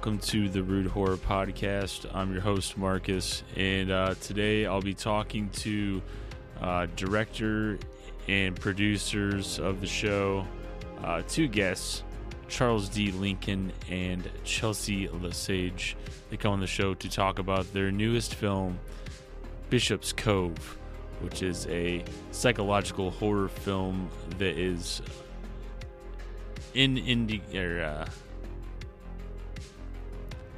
Welcome to the Rude Horror Podcast. I'm your host, Marcus, and uh, today I'll be talking to uh, director and producers of the show, uh, two guests, Charles D. Lincoln and Chelsea Lesage. They come on the show to talk about their newest film, Bishop's Cove, which is a psychological horror film that is in India.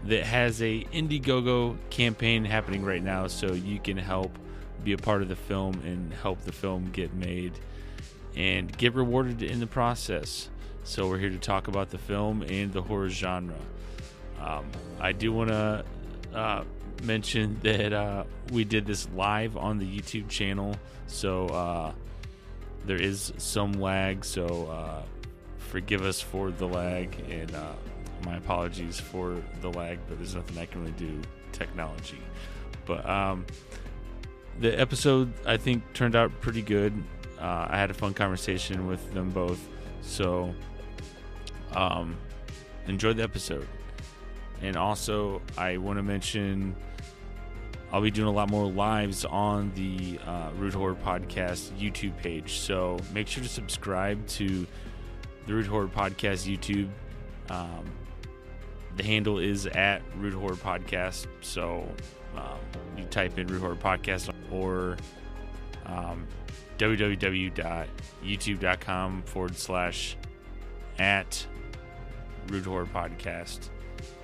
That has a Indiegogo campaign happening right now, so you can help be a part of the film and help the film get made and get rewarded in the process. So we're here to talk about the film and the horror genre. Um, I do want to uh, mention that uh, we did this live on the YouTube channel, so uh, there is some lag. So uh, forgive us for the lag, and uh, my apologies for the lag. But there's nothing I can really do technology. But um, the episode I think turned out pretty good. Uh, I had a fun conversation with them both, so um, enjoy the episode. And also, I want to mention I'll be doing a lot more lives on the uh, Rude Horror Podcast YouTube page. So make sure to subscribe to the Root Horror Podcast YouTube. Um, the handle is at Root Horror Podcast. So um, you type in Root Horror Podcast or um, www.youtube.com forward slash at Root Horror Podcast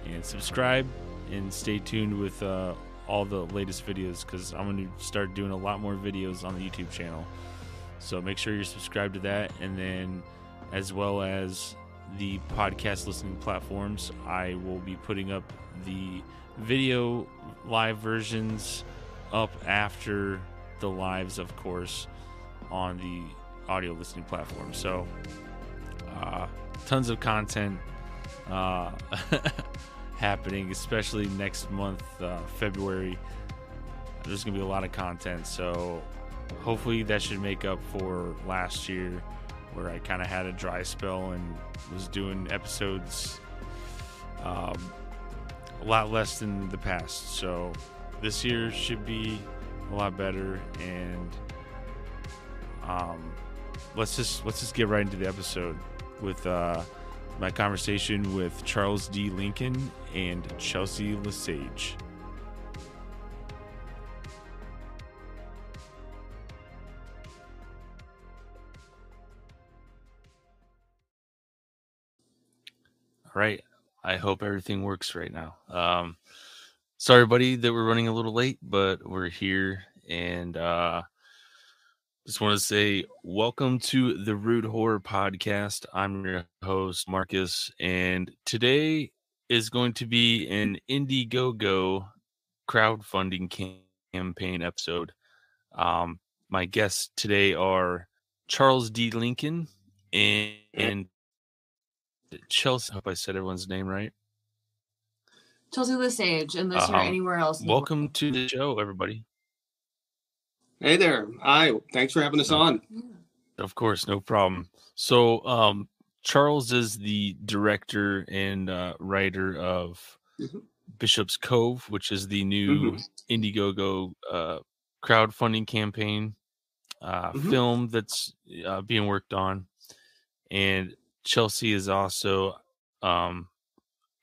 and subscribe and stay tuned with uh, all the latest videos because I'm going to start doing a lot more videos on the YouTube channel. So make sure you're subscribed to that and then as well as the podcast listening platforms, I will be putting up the video live versions up after the lives, of course, on the audio listening platform. So, uh, tons of content uh, happening, especially next month, uh, February. There's going to be a lot of content. So, hopefully, that should make up for last year where I kind of had a dry spell and was doing episodes um, a lot less than the past. So, this year should be a lot better and um, let's just let's just get right into the episode with uh, my conversation with Charles D. Lincoln and Chelsea Lesage. All right. I hope everything works right now. Um, sorry, buddy, that we're running a little late, but we're here and uh, just want to say welcome to the Rude Horror Podcast. I'm your host, Marcus, and today is going to be an Indiegogo crowdfunding campaign episode. Um, my guests today are Charles D. Lincoln and, and Chelsea. I hope I said everyone's name right. Chelsea Lesage, unless you're Um, anywhere else. in the Welcome to the show, everybody. Hey there. Hi. Thanks for having us on. world. Of course, no problem. So, um, Charles is the director and uh, writer of Mhm. Bishop's Cove, which is the new Mhm. Indiegogo uh, crowdfunding campaign uh, Mhm. film that's uh, being worked on. And Chelsea is also um,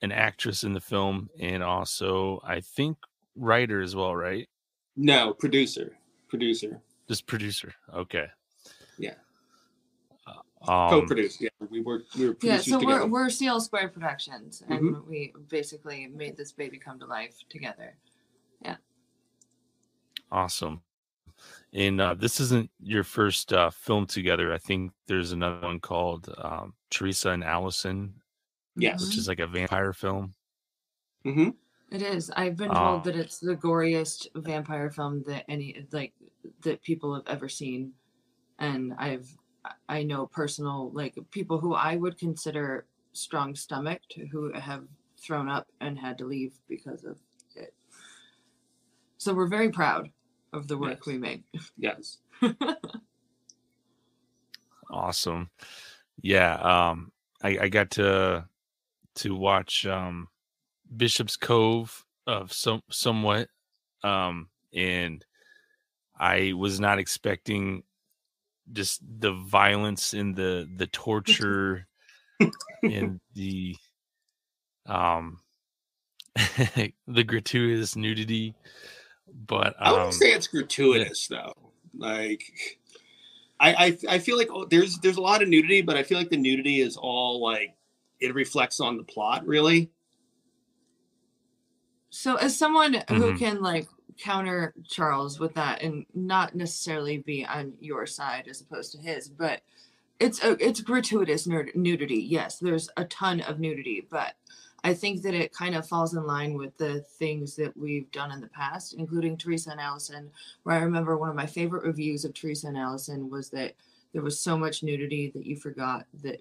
an actress in the film and also, I think, writer as well, right? No, producer. Producer. Just producer. Okay. Yeah. Uh, Um, Co-producer. Yeah. We were we were Yeah, producers so together. we're we're CL Squared Productions, and Mhm. we basically made this baby come to life together. Yeah. Awesome. And uh, this isn't your first uh, film together. I think there's another one called um, Teresa and Allison, Yes. which is like a vampire film. hmm It is. I've been told that it's the goriest vampire film that any like that people have ever seen, and I've I know personal like people who I would consider strong stomached who have thrown up and had to leave because of it. So we're very proud of the work Yes. we make. Yes. Awesome. Yeah. Um, I, I got to to watch um, Bishop's Cove of some somewhat, um, and I was not expecting just the violence and the the torture and the um the gratuitous nudity but I um wouldn't say it's gratuitous though. Like, I, I I feel like oh, there's there's a lot of nudity, but I feel like the nudity is all like it reflects on the plot, really. So, as someone who Mhm. can like counter Charles with that and not necessarily be on your side as opposed to his, but it's a, it's gratuitous nud- nudity. Yes, there's a ton of nudity, but I think that it kind of falls in line with the things that we've done in the past, including Teresa and Allison. Where I remember one of my favorite reviews of Teresa and Allison was that there was so much nudity that you forgot that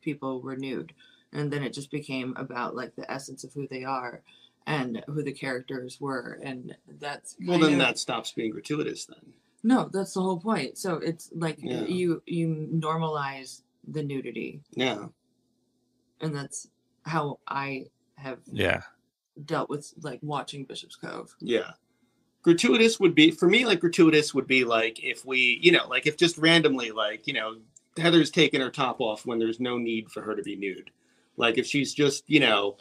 people were nude, and then it just became about like the essence of who they are and who the characters were and that's Well, then of- that stops being gratuitous. Then no that's the whole point so it's like Yeah. you you normalize the nudity yeah, and that's how i have yeah dealt with like watching bishop's cove yeah. Gratuitous would be for me like gratuitous would be like if we you know like if just randomly like you know Heather's taking her top off when there's no need for her to be nude. Like if she's just you know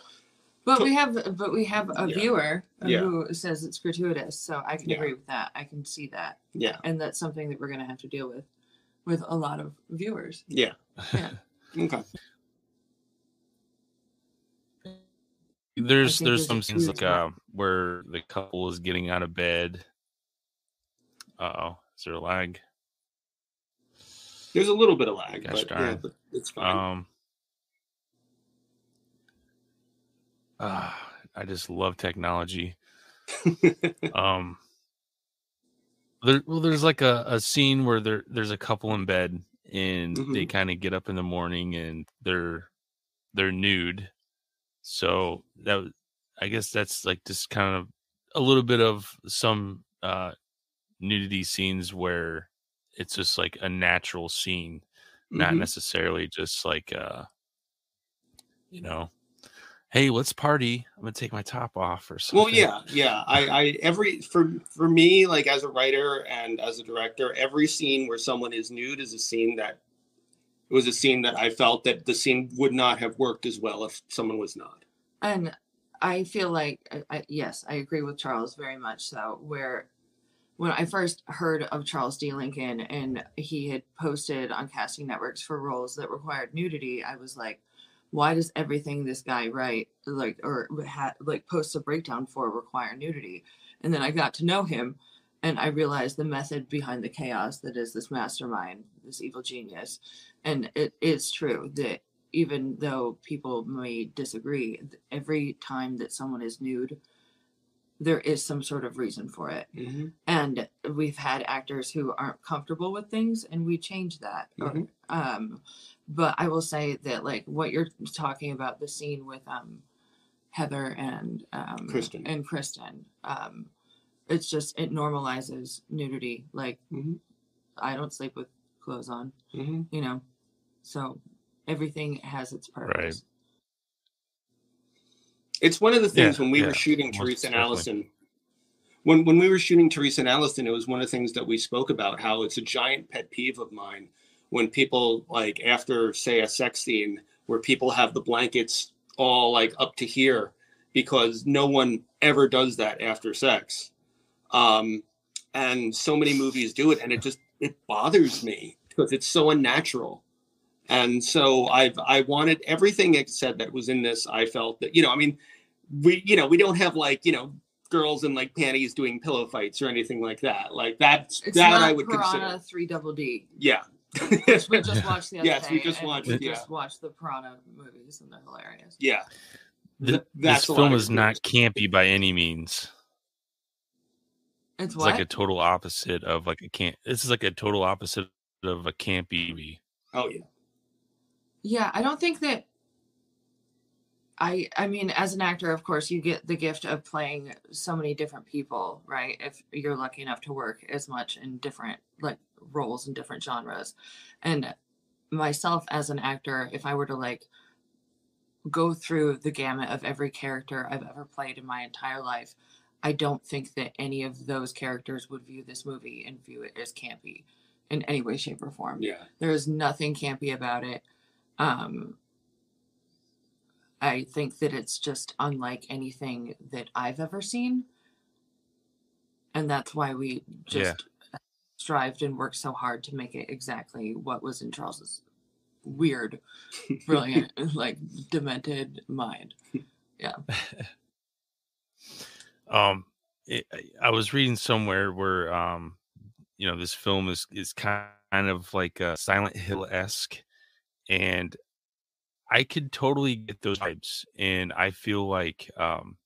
but we have but we have a Yeah. viewer Yeah. who says it's gratuitous so i can Yeah. agree with that i can see that yeah and that's something that we're going to have to deal with with a lot of viewers yeah Yeah. okay there's there's there's some scenes like uh where the couple is getting out of bed. Uh-oh is there a lag? There's a little bit of lag Gosh but, yeah, but it's fine. um ah, i just love technology. Um there well there's like a, a scene where there there's a couple in bed and they Mhm. kind of get up in the morning and they're they're nude so that i guess that's like just kind of a little bit of some uh nudity scenes where it's just like a natural scene not Mhm. necessarily just like uh you know hey let's party i'm gonna take my top off or something Well, yeah, yeah. I, I every for for me, like as a writer and as a director, every scene where someone is nude is a scene that it was a scene that I felt that the scene would not have worked as well if someone was not. And I feel like, I, I, yes, I agree with Charles very much so. Where when I first heard of Charles D. Lincoln and he had posted on casting networks for roles that required nudity, I was like, why does everything this guy write, like, or ha- like posts a breakdown for require nudity? And then I got to know him and I realized the method behind the chaos that is this mastermind, this evil genius. And it is true that even though people may disagree, every time that someone is nude, there is some sort of reason for it. And we've had actors who aren't comfortable with things, and we change that. Mhm. um, but I will say that, like what you're talking about, the scene with um, Heather and um, Kristen. and Kristen, um, it's just it normalizes nudity. Like Mhm. I don't sleep with clothes on hmm you know so everything has its purpose It's one of the things Yeah, when we yeah, were shooting most Teresa and. Allison. When when we were shooting Teresa and Allison, it was one of the things that we spoke about. How it's a giant pet peeve of mine when people like after say a sex scene where people have the blankets all like up to here because no one ever does that after sex. Um, and so many movies do it, and it just it bothers me because it's so unnatural. And so I've I wanted everything it said that was in this. I felt that you know, I mean, we you know we don't have like you know girls in like panties doing pillow fights or anything like that. Like that's it's that not I would consider. piranha consider. 3 double d Yeah. which we just watched the other Yes, we just watched we yeah. just watched the piranha movies and they're hilarious yeah. Th- Th- that's this film is not campy by any means it's it's like a total opposite of like a camp this is like a total opposite of a campy movie Oh yeah. yeah i don't think that i i mean as an actor of course you get the gift of playing so many different people right if you're lucky enough to work as much in different like roles in different genres. And myself as an actor if i were to like go through the gamut of every character I've ever played in my entire life, I don't think that any of those characters would view this movie and view it as campy in any way, shape, or form. Yeah. There is nothing campy about it. Um, I think that it's just unlike anything that I've ever seen. And that's why we just strived and worked so hard to make it exactly what was in Charles's weird, brilliant, like demented mind. Um, it, I was reading somewhere where um, you know, this film is is kind of like a Silent Hill esque, and I could totally get those vibes, and I feel like um,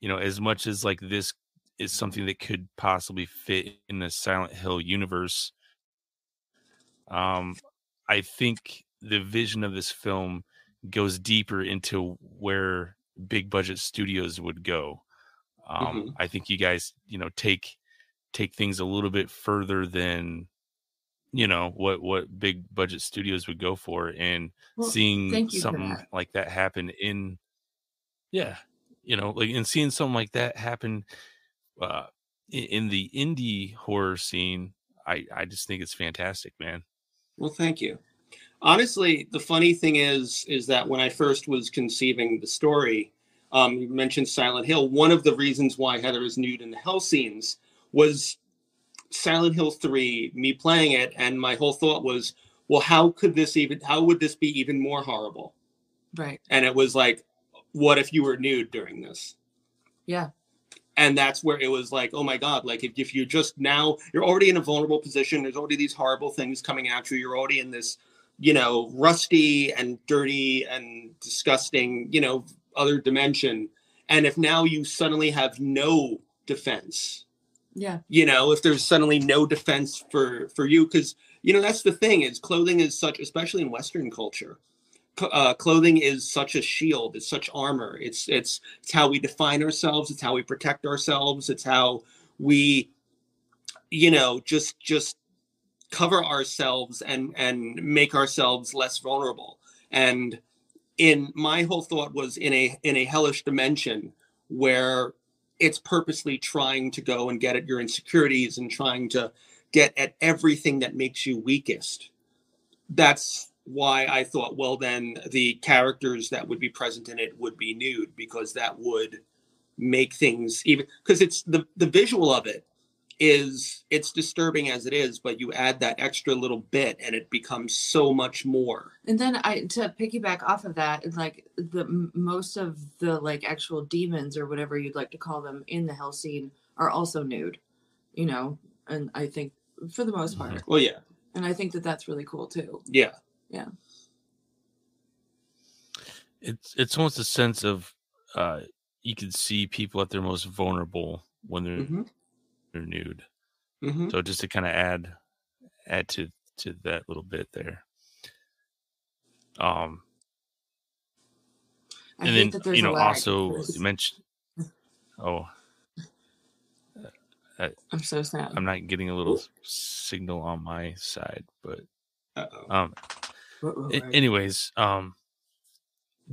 you know, as much as like this is something that could possibly fit in the Silent Hill universe, um, I think the vision of this film goes deeper into where big budget studios would go. Um, Mhm. I think you guys, you know, take take things a little bit further than you know what what big budget studios would go for, and Well, seeing thank you for something that. like that happen in, yeah, you know, like and seeing something like that happen uh, in, in the indie horror scene, I I just think it's fantastic, man. Well, thank you. Honestly, the funny thing is, is that when I first was conceiving the story, um, you mentioned Silent Hill. One of the reasons why Heather is nude in the hell scenes was Silent Hill 3, me playing it, and my whole thought was, well, how could this even, how would this be even more horrible? Right. And it was like, what if you were nude during this? Yeah. and that's where it was like oh my god like if, if you just now you're already in a vulnerable position there's already these horrible things coming at you you're already in this you know rusty and dirty and disgusting you know other dimension and if now you suddenly have no defense Yeah. you know if there's suddenly no defense for for you because you know that's the thing is clothing is such especially in western culture uh, clothing is such a shield it's such armor it's it's it's how we define ourselves it's how we protect ourselves it's how we you know just just cover ourselves and and make ourselves less vulnerable and in my whole thought was in a in a hellish dimension where it's purposely trying to go and get at your insecurities and trying to get at everything that makes you weakest. That's why I thought, well, then the characters that would be present in it would be nude because that would make things even because it's the the visual of it is it's disturbing as it is, but you add that extra little bit and it becomes so much more. And then I to piggyback off of that, like the most of the like actual demons or whatever you'd like to call them in the hell scene are also nude, you know. And I think for the most part. Well, yeah, and I think that that's really cool too. yeah, Yeah. It's it's almost a sense of uh, you can see people at their most vulnerable when they're hmm they're nude. hmm So just to kind of add add to to that little bit there. Um, I and then you know also you mentioned. Oh, I'm so sad. I'm not getting a little signal on my side, but Uh-oh. um, anyways, um,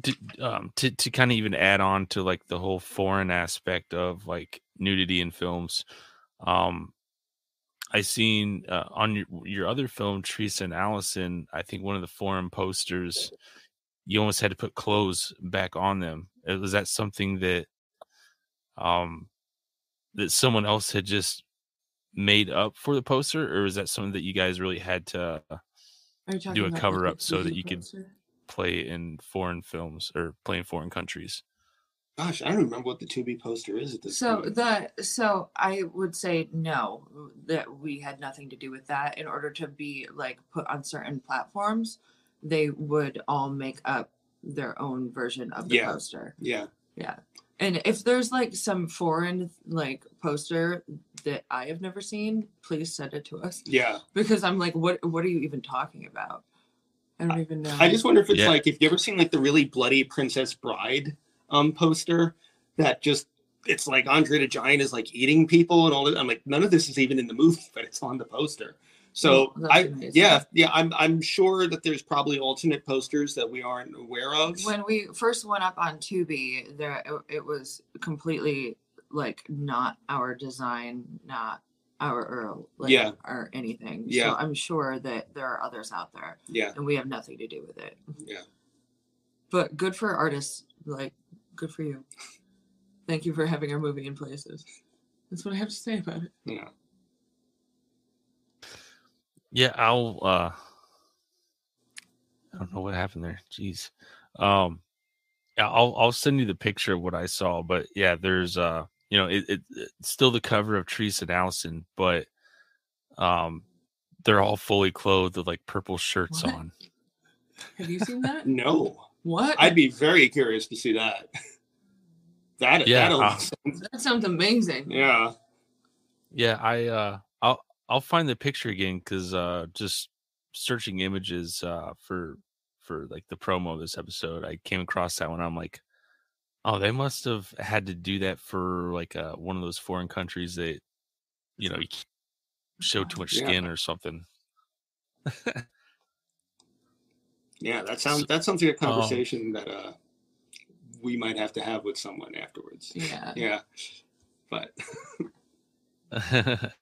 to, um, to to kind of even add on to like the whole foreign aspect of like nudity in films, um, I seen uh, on your your other film, Teresa and Allison. I think one of the foreign posters, you almost had to put clothes back on them. Uh, Was that something that, um, that someone else had just made up for the poster, or is that something that you guys really had to? Are you talking do a cover up so that you could- play in foreign films or play in foreign countries. Gosh, I don't remember what the Tubi poster is at this So point. the so I would say no that we had nothing to do with that. In order to be like put on certain platforms, they would all make up their own version of the Yeah. poster. yeah, Yeah. And if there's like some foreign like poster that I have never seen, please send it to us yeah. because I'm like, what what are you even talking about? I don't even know. I just wonder if it's Yeah. like if you ever seen like the really bloody Princess Bride um poster that just it's like Andre the Giant is like eating people and all that. I'm like, none of this is even in the movie, but it's on the poster. So Oh, I amazing. yeah yeah I'm I'm sure that there's probably alternate posters that we aren't aware of. when we first went up on Tubi, there it, it was completely like not our design, not our or like Yeah. or anything. Yeah. So I'm sure that there are others out there yeah and we have nothing to do with it. yeah But good for artists, like good for you. Thank you for having our movie in places. That's what I have to say about it. yeah Yeah, I'll uh I don't know what happened there. Jeez. Um I'll I'll send you the picture of what I saw, but yeah, there's uh you know, it, it it's still the cover of Teresa and Allison, but um they're all fully clothed with like purple shirts What? on. Have you seen that? no what? I'd be very curious to see that. That Yeah, that'll uh, that sounds amazing. yeah Yeah, I uh I'll I'll find the picture again because uh just searching images uh for for like the promo of this episode, I came across that one. I'm like, oh, they must have had to do that for like uh one of those foreign countries that you know you show too much Yeah. skin or something. yeah that sounds that sounds Um, like a conversation that uh we might have to have with someone afterwards. Yeah. Yeah, but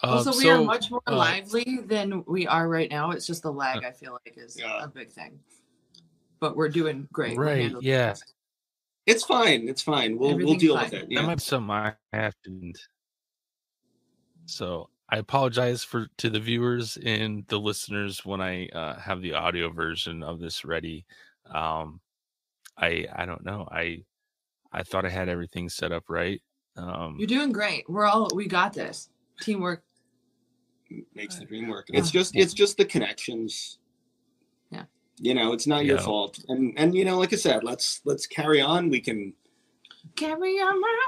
Um, Also, we are much more uh, lively than we are right now. It's just the lag, I feel like, is Yeah. a big thing. But we're doing great. Right, yeah. this. it's fine. It's fine. We'll we'll deal fine. with it. That Yeah. might be something I have to. So I apologize for to the viewers and the listeners when I uh, have the audio version of this ready. Um, I I don't know. I I thought I had everything set up right. Um, You're doing great. We're all we got this. Teamwork. makes the dream work. It's just it's just the connections. Yeah. You know, it's not your fault. And and you know, like I said, let's let's carry on. We can Carry on my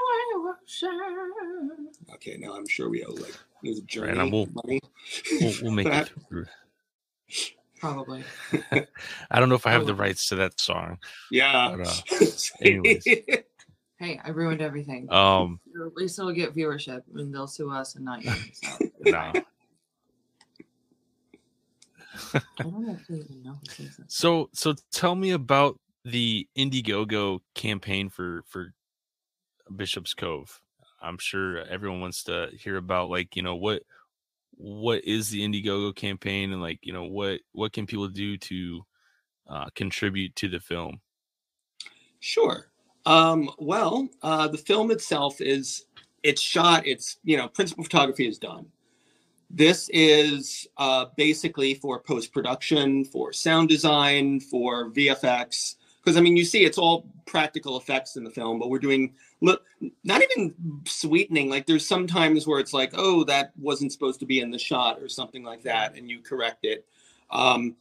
way, ocean. okay, now I'm sure we owe like there's a journey and we'll- money. we'll, we'll make it. Through. Probably. I don't know if I have the rights to that song. Yeah. But, uh, anyways. Hey, I ruined everything. Um, At least it'll get viewership and they'll sue us and not you. So. no. I don't actually even know who says that. So so tell me about the Indiegogo campaign for for Bishop's Cove. I'm sure everyone wants to hear about like, you know, what what is the Indiegogo campaign and like, you know, what what can people do to uh contribute to the film? Sure. Um, well, uh, the film itself is it's shot. It's you know principal photography is done. This is uh, basically for post production, for sound design, for VFX. Because I mean, you see, it's all practical effects in the film, but we're doing not even sweetening. Like there's some times where it's like, oh, that wasn't supposed to be in the shot or something like that, and you correct it. Um,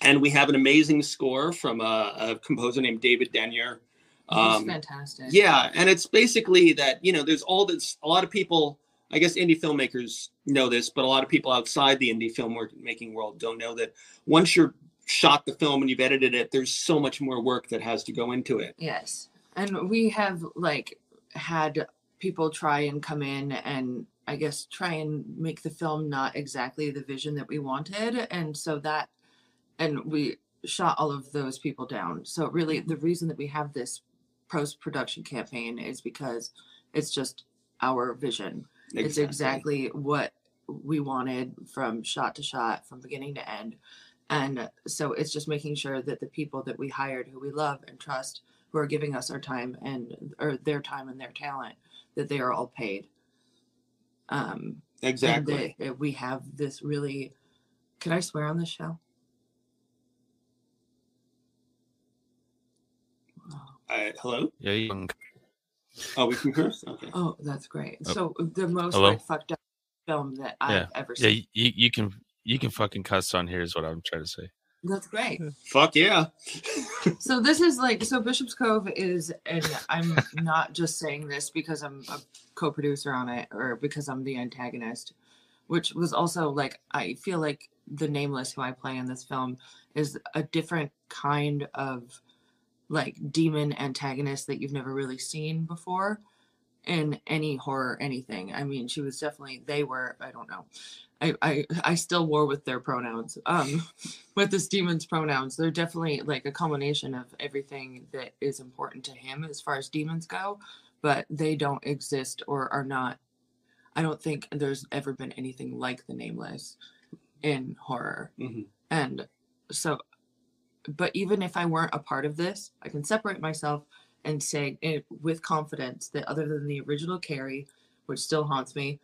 and we have an amazing score from a, a composer named David Denyer. Um, fantastic. yeah, and it's basically that you know there's all this. A lot of people, I guess, indie filmmakers know this, but a lot of people outside the indie film making world don't know that once you're shot the film and you've edited it, there's so much more work that has to go into it. Yes. And we have like had people try and come in and I guess try and make the film not exactly the vision that we wanted. And so that, and we shot all of those people down. So really the reason that we have this post production campaign is because it's just our vision. It's exactly what we wanted from shot to shot, from beginning to end. And so it's just making sure that the people that we hired, who we love and trust, who are giving us our time and or their time and their talent, that they are all paid. Um, exactly. and we have this really. Can I swear on this show? Uh, hello. Yeah, you can Oh, we can curse. Okay. oh, that's great. Oh. So the most Hello? like fucked up film that Yeah. I've ever seen yeah, seen. you, you can you can fucking cuss on here is what I'm trying to say. That's great. Fuck yeah. So this is like so Bishop's Cove is and I'm not just saying this because I'm a co-producer on it or because I'm the antagonist, which was also like I feel like the nameless who I play in this film is a different kind of like demon antagonist that you've never really seen before. In any horror anything. I mean, she was definitely they were, I don't know. I I I still war with their pronouns. Um with this demon's pronouns. They're definitely like a culmination of everything that is important to him as far as demons go, but they don't exist or are not I don't think there's ever been anything like the nameless in horror. Mhm. And so but even if I weren't a part of this, I can separate myself and say it with confidence that other than the original Carrie, which still haunts me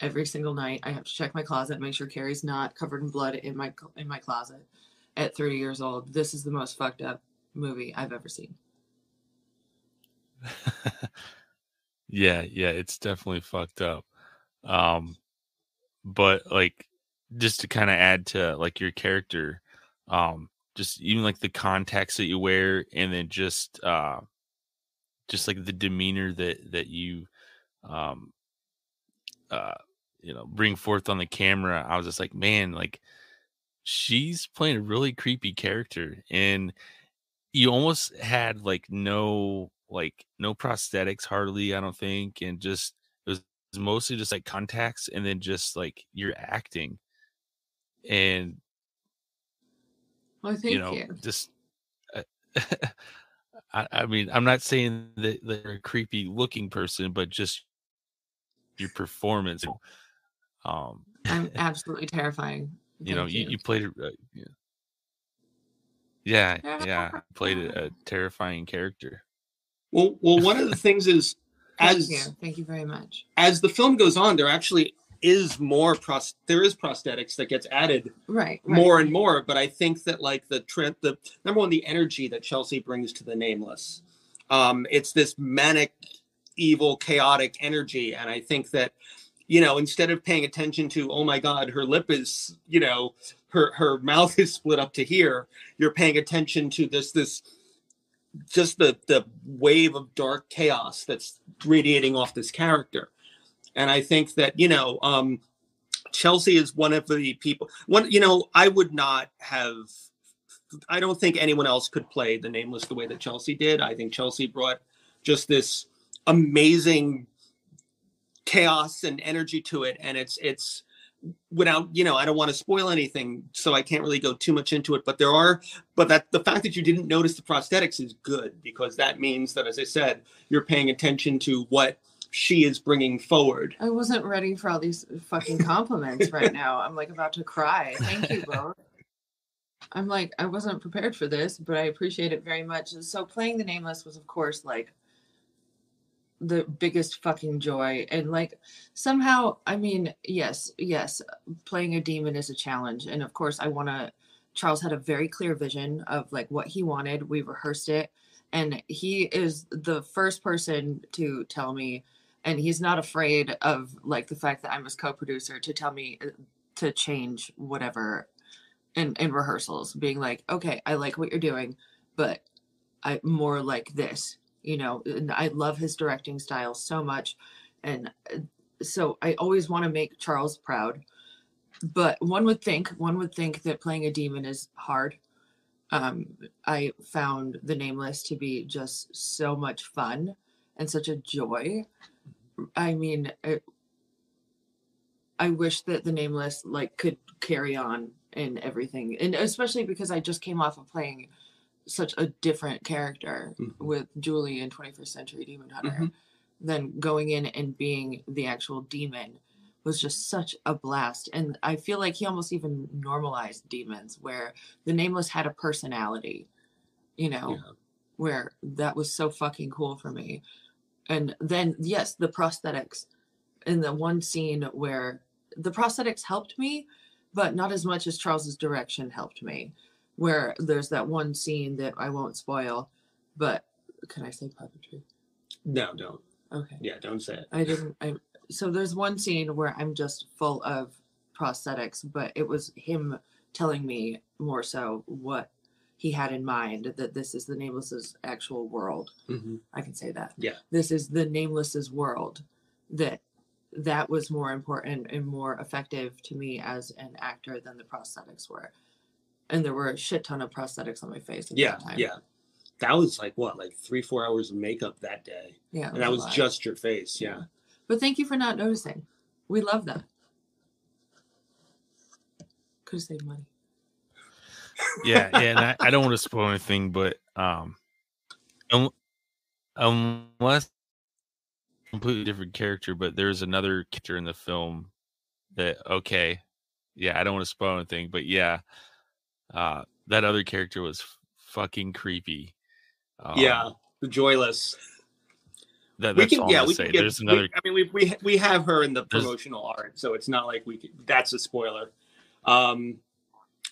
every single night, I have to check my closet, make sure Carrie's not covered in blood in my in my closet. At 30 years old, this is the most fucked up movie I've ever seen. yeah, yeah, it's definitely fucked up. Um, but like, just to kind of add to like your character, um, just even like the contacts that you wear, and then just uh, just like the demeanor that that you, um, uh, you know, bring forth on the camera. I was just like, man, like she's playing a really creepy character, and you almost had like no like no prosthetics hardly i don't think and just it was mostly just like contacts and then just like you're acting and Well, thank you know you. just uh, I, I mean i'm not saying that they're a creepy looking person but just your performance um I'm absolutely terrifying. you know you, you played a uh, yeah yeah yeah played a, a terrifying character Well, well, one of the things is Thank as you. Thank you very much. as the film goes on, there actually is more pros there is prosthetics that gets added Right. right. more and more. But I think that like the trend, the number one, the energy that Chelsea brings to the nameless, um, it's this manic, evil, chaotic energy, and I think that you know instead of paying attention to oh my god her lip is you know her her mouth is split up to here you're paying attention to this this just the the wave of dark chaos that's radiating off this character and i think that you know um chelsea is one of the people one you know i would not have i don't think anyone else could play the nameless the way that chelsea did. I think chelsea brought just this amazing chaos and energy to it. And it's it's without you know i don't want to spoil anything so i can't really go too much into it but there are but that the fact that you didn't notice the prosthetics is good because that means that as i said you're paying attention to what she is bringing forward I wasn't ready for all these fucking compliments right now. I'm like about to cry. Thank you both. I'm like, I wasn't prepared for this, but I appreciate it very much. And so playing the nameless was of course like the biggest fucking joy. And like somehow, I mean, yes, yes, playing a demon is a challenge. And of course I wanna Charles had a very clear vision of like what he wanted. We rehearsed it. And he is the first person to tell me and he's not afraid of like the fact that I'm his co-producer to tell me uh, to change whatever in in rehearsals, being like, okay, I like what you're doing, but I more like this, you know. And I love his directing style so much, and uh, so I always want to make Charles proud. But one would think one would think that playing a demon is hard. Um, I found the nameless to be just so much fun and such a joy. I mean, it, I wish that the nameless like could carry on in everything, and especially because I just came off of playing such a different character Mhm. with Julie in 21st Century Demon Hunter, Mhm. than going in and being the actual demon was just such a blast. And I feel like he almost even normalized demons, where the nameless had a personality, you know Yeah. where that was so fucking cool for me. And then yes, the prosthetics in the one scene where the prosthetics helped me, but not as much as Charles's direction helped me. Where there's that one scene that I won't spoil, but can I say puppetry? no don't Okay. yeah don't say it I didn't. I so there's one scene where I'm just full of prosthetics, but it was him telling me more so what he had in mind that this is the nameless's actual world. Mhm. I can say that. Yeah. This is the nameless's world. That that was more important and more effective to me as an actor than the prosthetics were. And there were a shit ton of prosthetics on my face at yeah that time. yeah that was like what, like three, four hours of makeup that day. Yeah. And that was just your face. Yeah. But thank you for not noticing. We love that. Could save money. Yeah, yeah, and I, I don't want to spoil anything, but um, un- unless completely different character, but there's another character in the film that okay, yeah, I don't want to spoil anything, but yeah, uh, that other character was f- fucking creepy. Um, yeah. The joyless. that, we that's can, all yeah, I'm we can say. get. There's we- another. I mean, we we we have her in the promotional art, so it's not like we. Can, that's a spoiler. Um,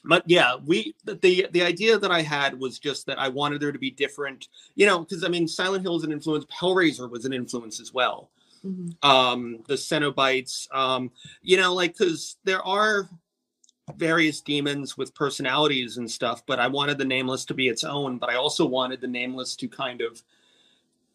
but yeah, we the, the idea that I had was just that I wanted there to be different, you know, because I mean, Silent Hill is an influence. Hellraiser was an influence as well. Mhm. Um, the Cenobites, um, you know, like because there are various demons with personalities and stuff, but I wanted the Nameless to be its own. But I also wanted the Nameless to kind of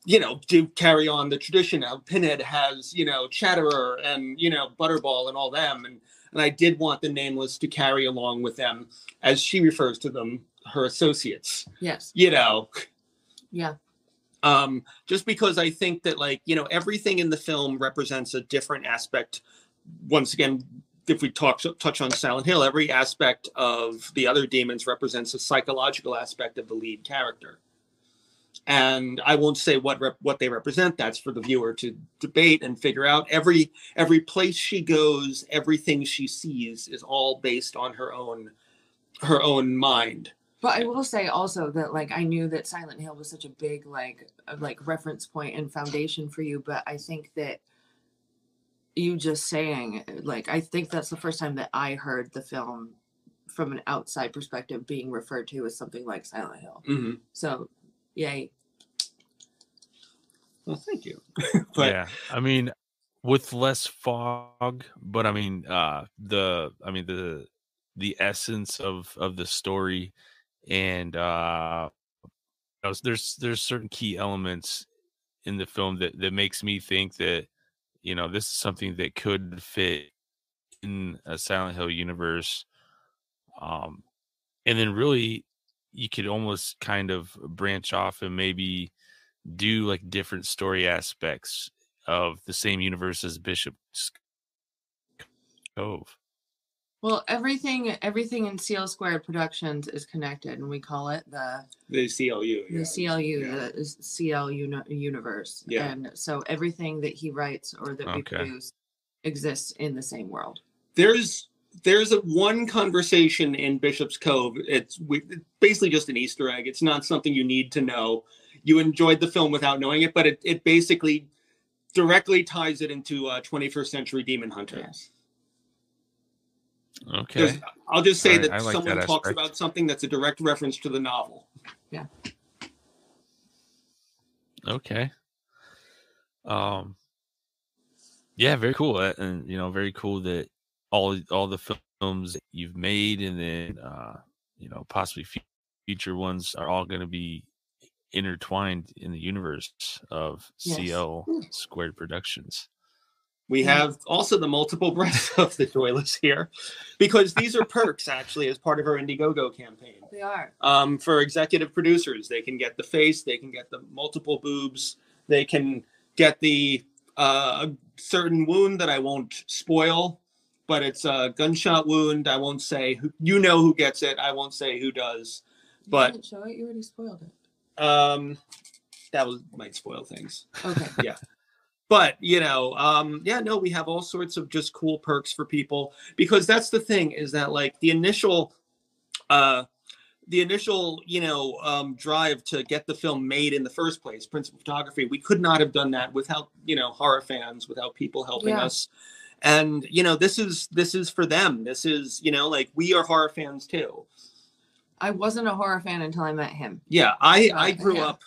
you know, to carry on the tradition. Now, Pinhead has, you know, Chatterer and, you know, Butterball and all them. And, and I did want the Nameless to carry along with them, as she refers to them, her associates, Yes. you know, Yeah. um, just because I think that, like, you know, everything in the film represents a different aspect. Once again, if we talk touch on Silent Hill, every aspect of the other demons represents a psychological aspect of the lead character and I won't say what rep- what they represent. That's for the viewer to debate and figure out. Every every place she goes, everything she sees is all based on her own her own mind. But I will say also that like I knew that Silent Hill was such a big like like reference point and foundation for you, but I think that you just saying like I think that's the first time that I heard the film from an outside perspective being referred to as something like Silent Hill. Mm-hmm. So, yay. Well, thank you. but yeah, I mean, with less fog, but I mean, uh, the I mean the the essence of of the story, and uh, know, there's there's certain key elements in the film that that makes me think that you know this is something that could fit in a Silent Hill universe, um, and then really you could almost kind of branch off and maybe do like different story aspects of the same universe as Bishop's Cove. Well, everything everything in CL Squared Productions is connected, and we call it the the CLU. the yeah. CLU, Yeah. the is CL uni- universe. Yeah. And so everything that he writes or that we Okay. produce exists in the same world. There's there's a one conversation in Bishop's Cove. It's we, it's basically just an Easter egg. It's not something you need to know. You enjoyed the film without knowing it, but it, it basically directly ties it into uh, 21st Century Demon Hunter. Yes. Okay. There's- I'll just say Alright, that like someone that talks about something that's a direct reference to the novel. Yeah. Okay. Um yeah, very cool. uh, And you know, very cool that all all the films that you've made and then uh you know, possibly future ones are all going to be intertwined in the universe of Yes. CL Squared Productions. We have also the multiple breaths of the joyless here, because these are perks actually as part of our Indiegogo campaign. They are. Um, for executive producers, they can get the face, they can get the multiple boobs, they can get the uh, certain wound that I won't spoil, but it's a gunshot wound. I won't say who, you know who gets it. I won't say who does. But- didn't show it. You already spoiled it. Um, that was might spoil things. Okay. Yeah. But you know um yeah no we have all sorts of just cool perks for people because that's the thing is that like the initial uh the initial you know um drive to get the film made in the first place principal photography we could not have done that without you know horror fans without people helping Yeah. us and you know this is this is for them this is you know like we are horror fans too I wasn't a horror fan until I met him. yeah i i Uh, grew yeah. up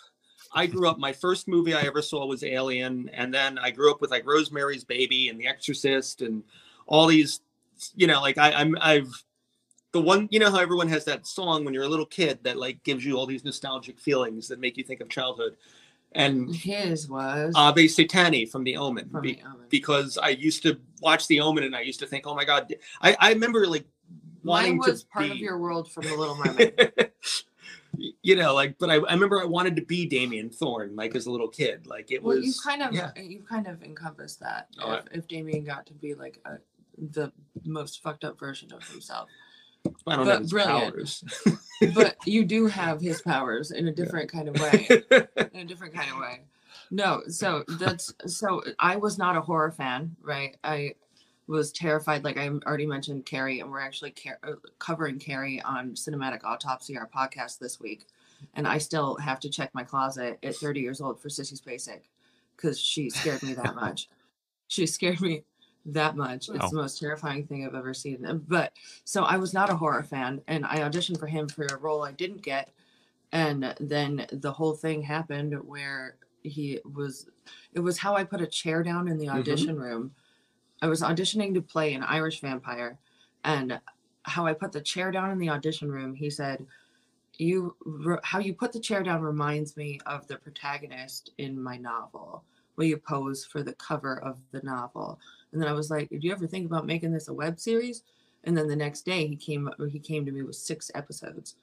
i grew up my first movie i ever saw was alien and then i grew up with like rosemary's baby and the exorcist and all these you know like I, i'm i've the one you know how everyone has that song when you're a little kid that like gives you all these nostalgic feelings that make you think of childhood and His was ave satani from the omen from be- the oven. because i used to watch the omen and i used to think oh my god i i remember like Mine was part be, of your world from The Little Mermaid. you know, like, but I, I remember I wanted to be Damien Thorn, like as a little kid. Like it Well, was. you kind of yeah. you kind of encompassed that. Oh, if, if Damien got to be like a, the most fucked up version of himself, I don't but have his brilliant. powers. but you do have his powers in a different kind of way. in a different kind of way. No, so that's so I was not a horror fan, right? I was terrified. Like I already mentioned, Carrie, and we're actually car- uh, covering Carrie on Cinematic Autopsy, our podcast this week. And I still have to check my closet at 30 years old for Sissy Spacek because she scared me that much. She scared me that much. It's the most terrifying thing I've ever seen. But so I was not a horror fan, and I auditioned for him for a role I didn't get. And then the whole thing happened where he was, it was how I put a chair down in the Mhm. audition room. I was auditioning to play an Irish vampire, and how I put the chair down in the audition room, he said, "You how you put the chair down reminds me of the protagonist in my novel. Will you pose for the cover of the novel?" And then I was like, "Did you ever think about making this a web series?" And then the next day, he came he came to me with six episodes,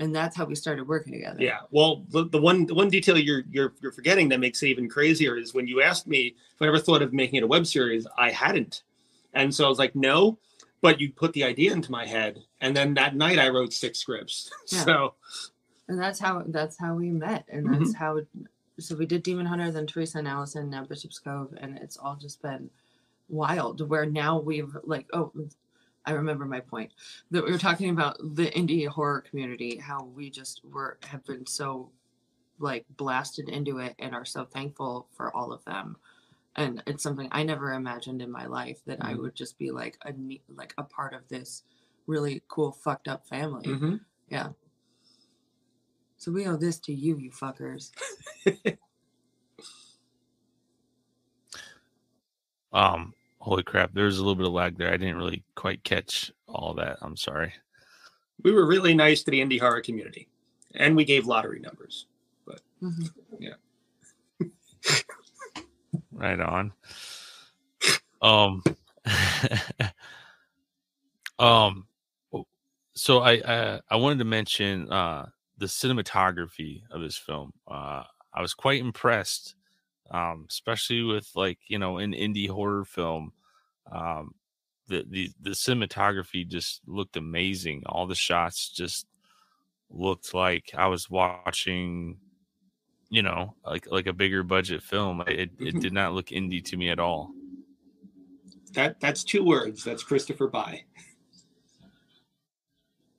and that's how we started working together. Yeah. Well, the, the one the one detail you're you're you're forgetting that makes it even crazier is when you asked me if I ever thought of making it a web series, I hadn't, and so I was like, no. But you put the idea into my head, and then that night I wrote six scripts. Yeah. So and that's how that's how we met and Mm-hmm. that's how so we did demon hunter then teresa and allison now bishop's cove and it's all just been wild where now we've like oh i remember my point that we were talking about the indie horror community how we just were have been so like blasted into it and are so thankful for all of them and it's something i never imagined in my life that i Mhm. would just be like a like a part of this really cool fucked up family mhm. so we owe this to you, you fuckers. Um, holy crap! There was a little bit of lag there. I didn't really quite catch all that. I'm sorry. we were really nice to the indie horror community, and we gave lottery numbers. Mhm. Yeah, right on. Um. um. So I, I I wanted to mention uh the cinematography of this film. Uh, I was quite impressed, um, especially with like you know an indie horror film. Um, the the the cinematography just looked amazing. All the shots just looked like I was watching, you know, like like a bigger budget film. It it Mhm. did not look indie to me at all. That that's two words. That's Christopher By.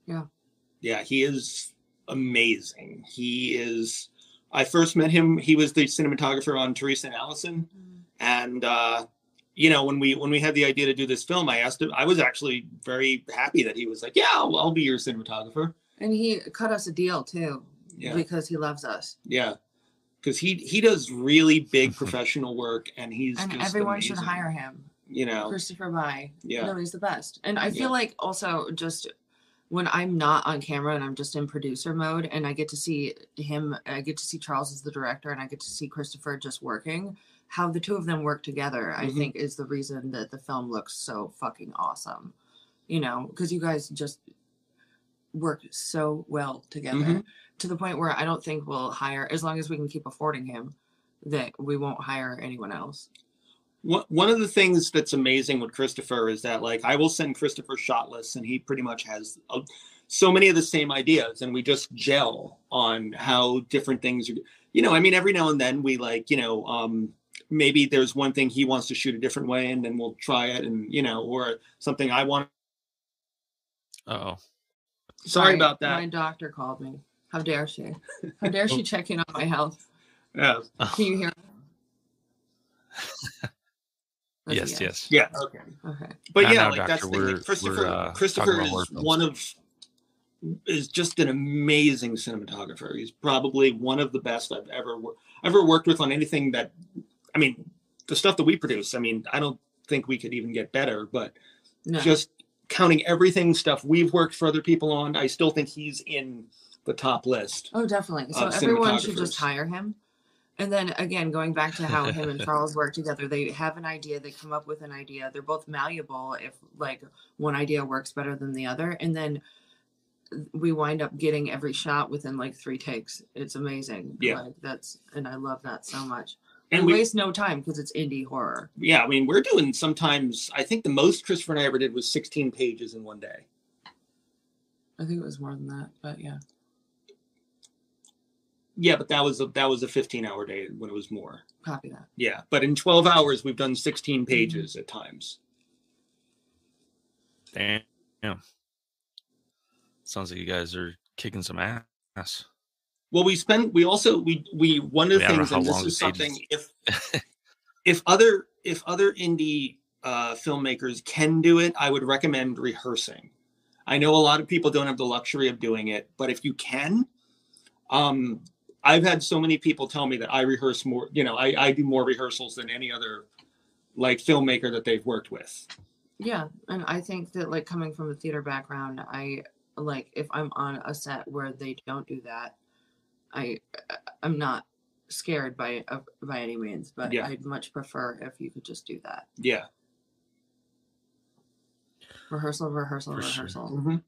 Yeah. Yeah, he is amazing. He is. I first met him. He was the cinematographer on Teresa and Allison, and uh, you know when we when we had the idea to do this film, I asked him. I was actually very happy that he was like, "Yeah, I'll, I'll be your cinematographer." And he cut us a deal too Yeah, because he loves us. yeah, because he he does really big professional work, and he's and just everyone should hire him. You know, Christopher By. yeah, No, he's the best. And I feel Yeah. like also just when I'm not on camera and I'm just in producer mode and I get to see him, I get to see Charles as the director and I get to see Christopher just working, how the two of them work together, I Mhm. think is the reason that the film looks so fucking awesome. You know, because you guys just work so well together Mhm. to the point where I don't think we'll hire, as long as we can keep affording him, that we won't hire anyone else. One one of the things that's amazing with Christopher is that like I will send Christopher shot lists and he pretty much has uh, so many of the same ideas and we just gel on how different things are you know I mean every now and then we like you know um maybe there's one thing he wants to shoot a different way and then we'll try it and you know or something I want Oh, sorry about that My doctor called me. How dare she? How dare she check in on my health? yeah Can you hear? That's a yes, yes. yeah okay Okay. but I yeah know, like Doctor, that's the thing. Like, Christopher we're, uh, Christopher talking about horror is one of is just an amazing cinematographer. He's probably one of the best I've ever wor- ever worked with on anything that I mean the stuff that we produce. I mean I don't think we could even get better, but No. just counting everything stuff we've worked for other people on, I still think he's in the top list. oh, definitely. So everyone should just hire him. And then again, going back to how him and Charles work together, they have an idea, they come up with an idea. They're both malleable if like one idea works better than the other. And then we wind up getting every shot within like three takes. It's amazing. Yeah. Like that's and I love that so much. And And we, waste no time because it's indie horror. yeah, I mean, we're doing sometimes. I think the most Christopher and I ever did was 16 pages in one day. I think it was more than that, but yeah. Yeah, but that was a, that was a 15 hour day when it was more. Copy that. Yeah, but in 12 hours we've done 16 pages at times. Damn. Sounds like you guys are kicking some ass. Well, we spend we also we we one of the I mean, things, and this is something if if other if other indie uh, filmmakers can do it, I would recommend rehearsing. I know a lot of people don't have the luxury of doing it, but if you can, um, I've had so many people tell me that I rehearse more. You know, I, I do more rehearsals than any other like filmmaker that they've worked with. Yeah, and I think that like coming from a theater background, I like if I'm on a set where they don't do that, I I'm not scared by uh, by any means, but Yeah. I'd much prefer if you could just do that. Yeah. Rehearsal, rehearsal, For sure. rehearsal. Mhm.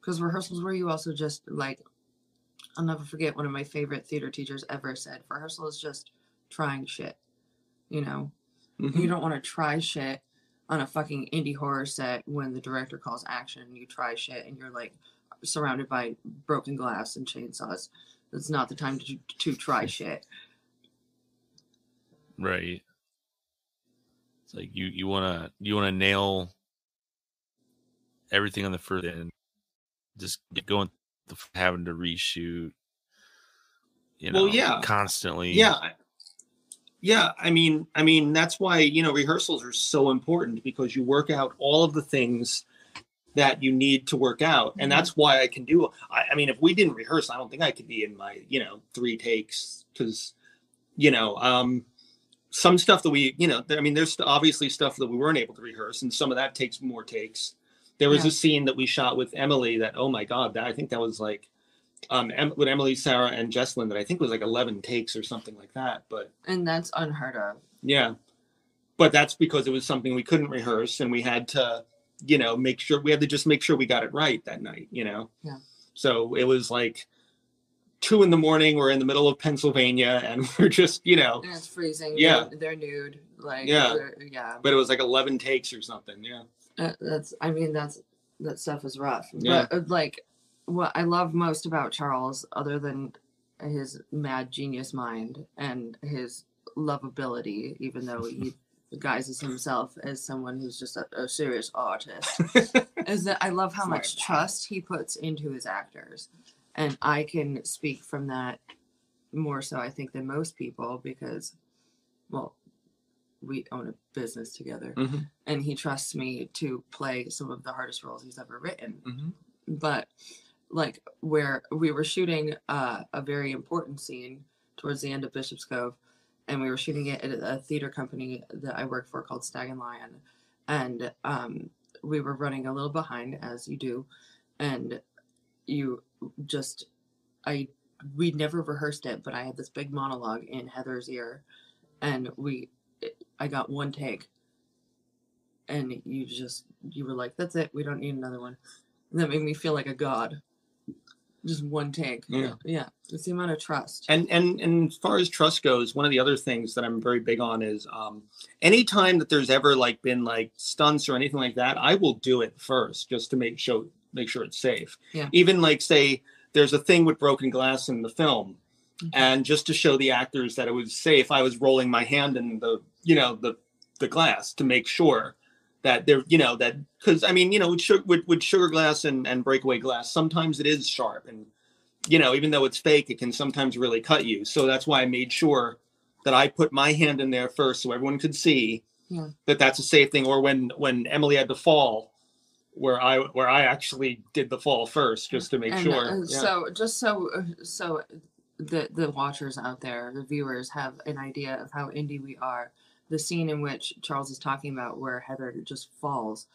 Because rehearsals where you also just like I'll never forget one of my favorite theater teachers ever said, rehearsal is just trying shit. You know, Mhm. you don't want to try shit on a fucking indie horror set when the director calls action. You try shit and you're like surrounded by broken glass and chainsaws. It's not the time to, to try shit. Right. It's like you you wanna you wanna nail everything on the first end. Just get going having to reshoot. You know, Well, yeah. constantly. yeah yeah i mean i mean that's why you know rehearsals are so important because you work out all of the things that you need to work out and Mhm. that's why i can do I, I mean if we didn't rehearse i don't think i could be in my you know three takes because you know um some stuff that we you know i mean there's obviously stuff that we weren't able to rehearse and some of that takes more takes there was Yeah. a scene that we shot with emily that oh my god that i think that was like um em- with emily sarah and jesslyn that i think was like 11 takes or something like that but And that's unheard of. yeah. But that's because it was something we couldn't rehearse and we had to, you know, make sure we had to just make sure we got it right that night, you know? Yeah. So it was like two in the morning, we're in the middle of Pennsylvania and we're just, you know, And it's freezing. Yeah. They're, they're nude. Like, Yeah. yeah. but it was like 11 takes or something. Yeah. Uh, that's i mean that's that stuff is rough. Yeah. but uh, like what i love most about charles other than his mad genius mind and his lovability even though he guises himself as someone who's just a, a serious artist is that i love how much trust he puts into his actors. And i can speak from that more so i think than most people because well we own a business together. Mhm. and he trusts me to play some of the hardest roles he's ever written. Mhm. but like where we were shooting uh, a very important scene towards the end of bishop's cove and we were shooting it at a theater company that i work for called stag and lion. And um, we were running a little behind as you do. And you just i we never rehearsed it but i had this big monologue in heather's ear. And we i got one take and you just you were like that's it we don't need another one and that made me feel like a god just one take Yeah. yeah it's the amount of trust And and and as far as trust goes, one of the other things that I'm very big on is um anytime that there's ever like been like stunts or anything like that, I will do it first just to make sure make sure it's safe. Yeah. Even like say there's a thing with broken glass in the film Mhm. and just to show the actors that it was safe, I was rolling my hand in the you know the the glass to make sure that there you know that because I mean you know with, sugar, with with sugar glass and and breakaway glass sometimes it is sharp and you know even though it's fake it can sometimes really cut you so that's why I made sure that I put my hand in there first so everyone could see Yeah. that that's a safe thing or when when Emily had to fall where I where I actually did the fall first just to make and sure uh, Yeah. so just so so the the watchers out there the viewers have an idea of how indie we are. The scene in which charles is talking about where heather just falls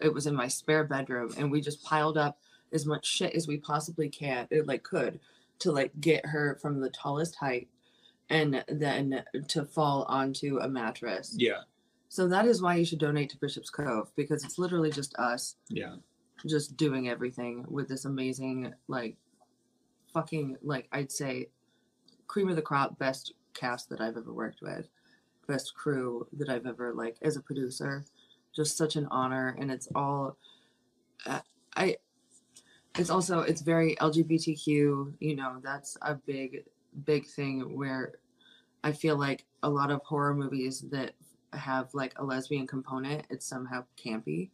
it was in my spare bedroom and we just piled up as much shit as we possibly can it, like could to like get her from the tallest height and then to fall onto a mattress. Yeah. So that is why you should donate to bishop's cove because it's literally just us yeah. just doing everything with this amazing like fucking like I'd say cream of the crop best cast that I've ever worked with, best crew that I've ever like as a producer. Just such an honor, and it's all uh, I. It's also it's very LGBTQ. You know that's a big big thing where I feel like a lot of horror movies that have like a lesbian component, it's somehow campy,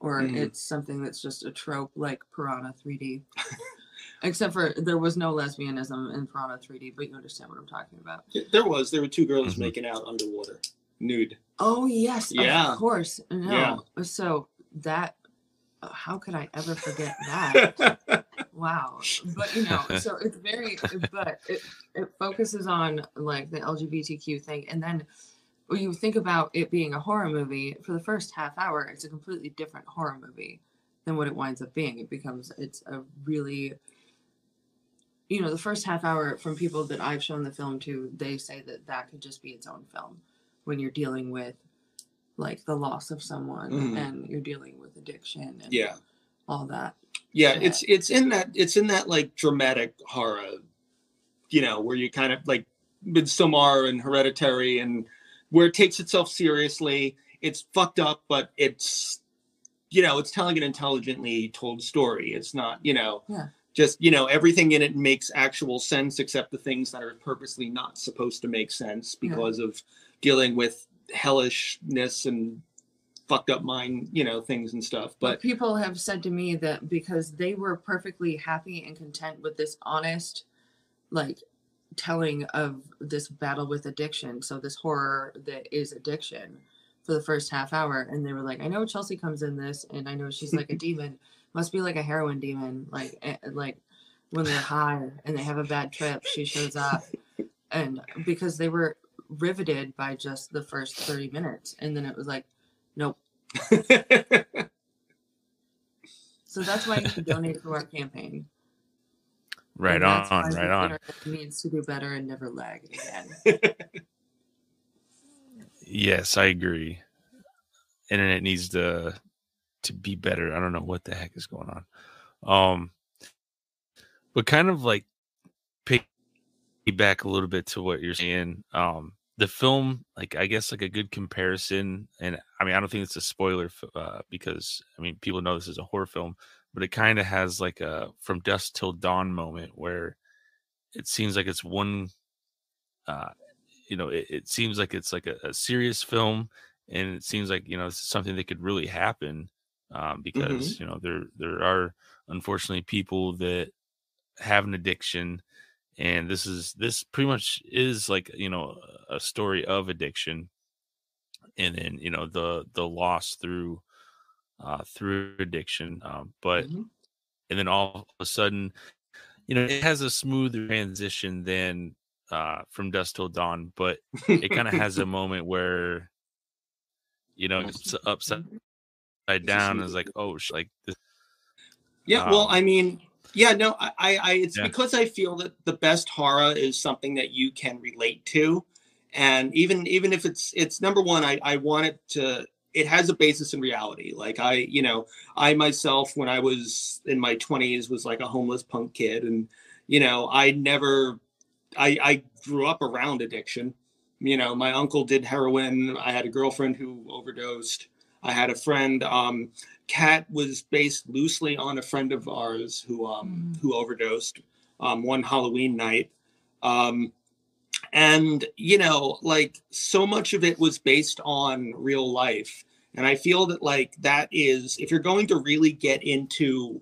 or Mhm. it's something that's just a trope like Piranha 3D. Except for there was no lesbianism in Piranha 3D, but you understand what I'm talking about. There was. There were two girls Mhm. making out underwater, nude. Oh yes, Yeah. of course. Yeah. No, so that uh, how could I ever forget that? wow but you know so it's very but it, it focuses on like the lgbtq thing and then when you think about it being a horror movie for the first half hour it's a completely different horror movie than what it winds up being it becomes it's a really you know the first half hour from people that i've shown the film to they say that that could just be its own film when you're dealing with like the loss of someone Mhm. and you're dealing with addiction and yeah. all that Yeah, Yeah. it's it's in that it's in that like dramatic horror, you know, where you kind of like Midsommar and Hereditary, and where it takes itself seriously. It's fucked up, but it's you know it's telling an intelligently told story. It's not you know Yeah. Just you know everything in it makes actual sense except the things that are purposely not supposed to make sense Yeah. because of dealing with hellishness and fucked up mind you know things and stuff. But But people have said to me that because they were perfectly happy and content with this honest, like, telling of this battle with addiction. So, this horror that is addiction for the first half hour. And they were like, I know Chelsea comes in this, and I know she's like a demon, must be like a heroin demon. Like, eh, like when they're high and they have a bad trip, she shows up. And because they were riveted by just the first 30 minutes. And then it was like, nope. So that's why you can donate to our campaign. Right on, right on. Needs to do better and never lag again. Yes, I agree. Internet needs to to be better. I don't know what the heck is going on. Um but kind of like back a little bit to what you're saying. Um the film, like I guess like a good comparison, and I mean I don't think it's a spoiler uh, because I mean people know this is a horror film, but it kind of has like a from dusk till dawn moment where it seems like it's one uh you know it, it seems like it's like a, a serious film and it seems like you know it's something that could really happen um because you know there there are unfortunately people that have an addiction and this is this pretty much is like you know a story of addiction and then you know the the loss through uh through addiction um but Mhm. and then all of a sudden you know it has a smoother transition than uh from dusk till dawn but it kind of has a moment where you know it's upside down and it's like oh like this Yeah, well, Um, I mean, yeah, no, I, I, I it's Yeah. because I feel that the best horror is something that you can relate to, and even even if it's it's number one, I I want it to. It has a basis in reality. Like I, you know, I myself, when I was in my twenties, was like a homeless punk kid, and you know, I never, I I grew up around addiction. You know, my uncle did heroin. I had a girlfriend who overdosed. I had a friend. Um, Cat was based loosely on a friend of ours who um, Mhm. who overdosed um, one Halloween night. Um, and you know, like so much of it was based on real life. And I feel that like that is if you're going to really get into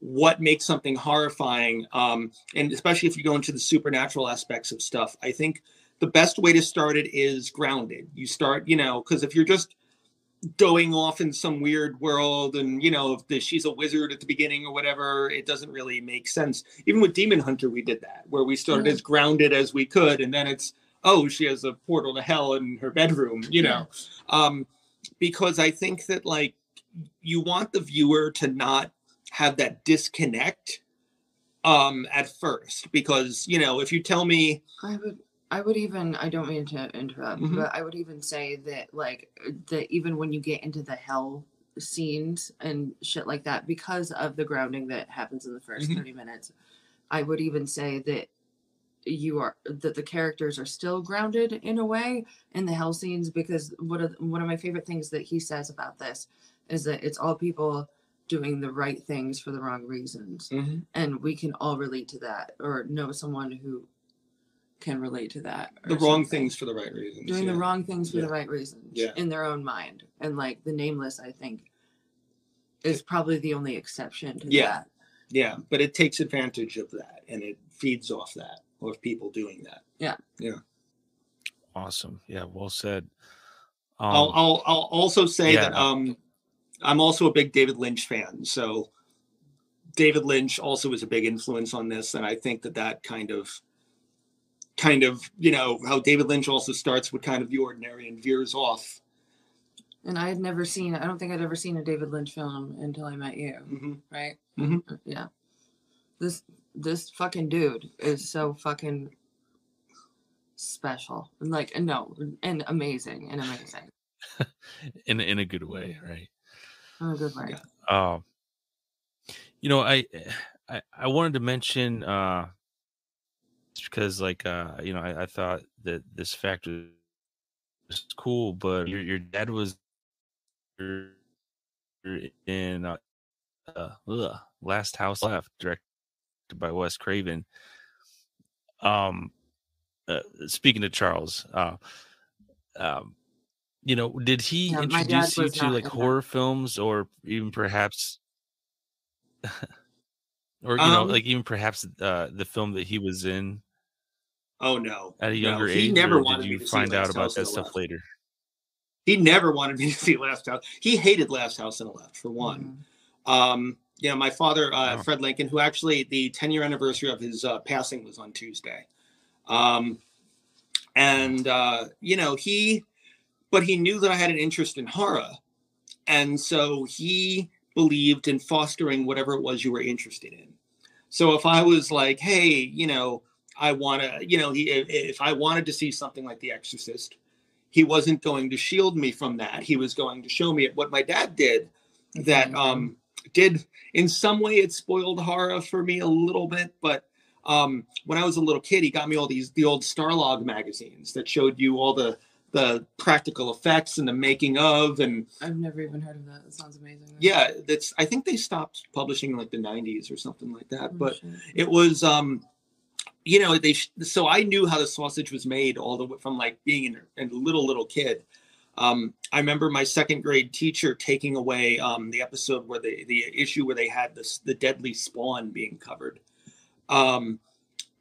what makes something horrifying, um, and especially if you go into the supernatural aspects of stuff, I think the best way to start it is grounded. You start, you know, because if you're just going off in some weird world and you know if the, she's a wizard at the beginning or whatever it doesn't really make sense. Even with demon hunter we did that where we started Yeah. as grounded as we could and then it's oh she has a portal to hell in her bedroom you know? Um because i think that like you want the viewer to not have that disconnect um at first because you know if you tell me I would I would even I don't mean to interrupt, Mhm. but I would even say that like that even when you get into the hell scenes and shit like that because of the grounding that happens in the 1st Mhm. 30 minutes. I would even say that you are that the characters are still grounded in a way in the hell scenes because one of one of my favorite things that he says about this is that it's all people doing the right things for the wrong reasons Mhm. and we can all relate to that or know someone who can relate to that The wrong something. things for the right reasons. doing yeah. the wrong things for Yeah. the right reasons Yeah. in their own mind and like the nameless i think is probably the only exception to Yeah. that Yeah, but it takes advantage of that and it feeds off that of people doing that. Yeah. Yeah. Awesome. Yeah, well said. I'll, Um, I'll I'll also say yeah. that um I'm also a big David Lynch fan. So David Lynch also was a big influence on this and I think that that kind of kind of, you know, how David Lynch also starts with kind of the ordinary and veers off. and i had never seen i don't think i'd ever seen a david lynch film until i met you Mhm. right Mhm. yeah this this fucking dude is so fucking special and like no and amazing and amazing in in a good way, right? in a good way Yeah. Um, you know, I, I I wanted to mention uh, just because like uh, you know, I, I thought that this fact was cool, but your your dad was in uh, uh ugh, Last House Left, directed by Wes Craven. Um, uh, speaking to Charles, uh, um, you know, did he Yeah, introduce you to like in that. horror films, or even perhaps, or you know, Um, like even perhaps uh, the film that he was in Oh no. at a No, younger he age, never or wanted did me you to find out about that stuff Left. later? He never wanted me to see Last House. He hated Last House on the Left for one. Mhm. Um, you know, my father, uh, Wow. Fred Lincoln, who actually the 10 year anniversary of his uh, passing was on Tuesday. Um, and, uh, you know, he, but he knew that I had an interest in horror. And so he believed in fostering whatever it was you were interested in. So if I was like, hey, you know, I want to, you know, he, if, I wanted to see something like The Exorcist, he wasn't going to shield me from that. He was going to show me what my dad did that Mhm. um did in some way it spoiled horror for me a little bit but um when i was a little kid he got me all these the old starlog magazines that showed you all the the practical effects and the making of and I've never even heard of that. That sounds amazing. yeah that's i think they stopped publishing in like the 90s or something like that Oh, but shit. it was um you know they so i knew how the sausage was made all the way from like being a little little kid. Um i remember my second grade teacher taking away um the episode where the the issue where they had this the deadly spawn being covered. Um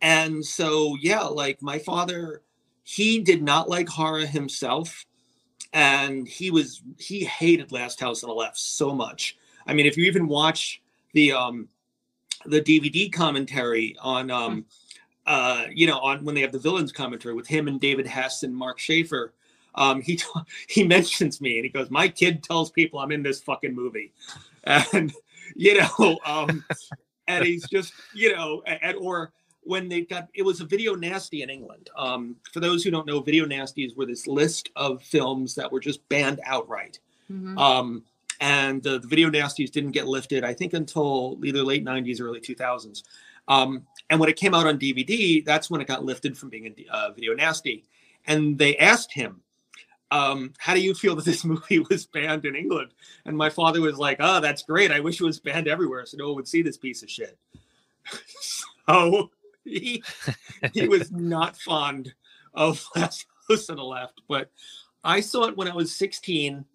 and so yeah like my father he did not like horror himself and he was he hated last house on the left so much. I mean if you even watch the um the dvd commentary on um uh you know on when they have the villains commentary with him and david hess and marc sheffler um he t- he mentions me and he goes my kid tells people i'm in this fucking movie and you know um and he's just you know and or when they got it was a video nasty in england um for those who don't know video nasties were this list of films that were just banned outright Mhm. um, and uh, the video nasties didn't get lifted, I think, until either late 90s, early 2000s. Um, and when it came out on DVD, that's when it got lifted from being a uh, video nasty. And they asked him, um, How do you feel that this movie was banned in England? And my father was like, Oh, that's great. I wish it was banned everywhere so no one would see this piece of shit. so he, he was not fond of Last House on the Left, but I saw it when I was 16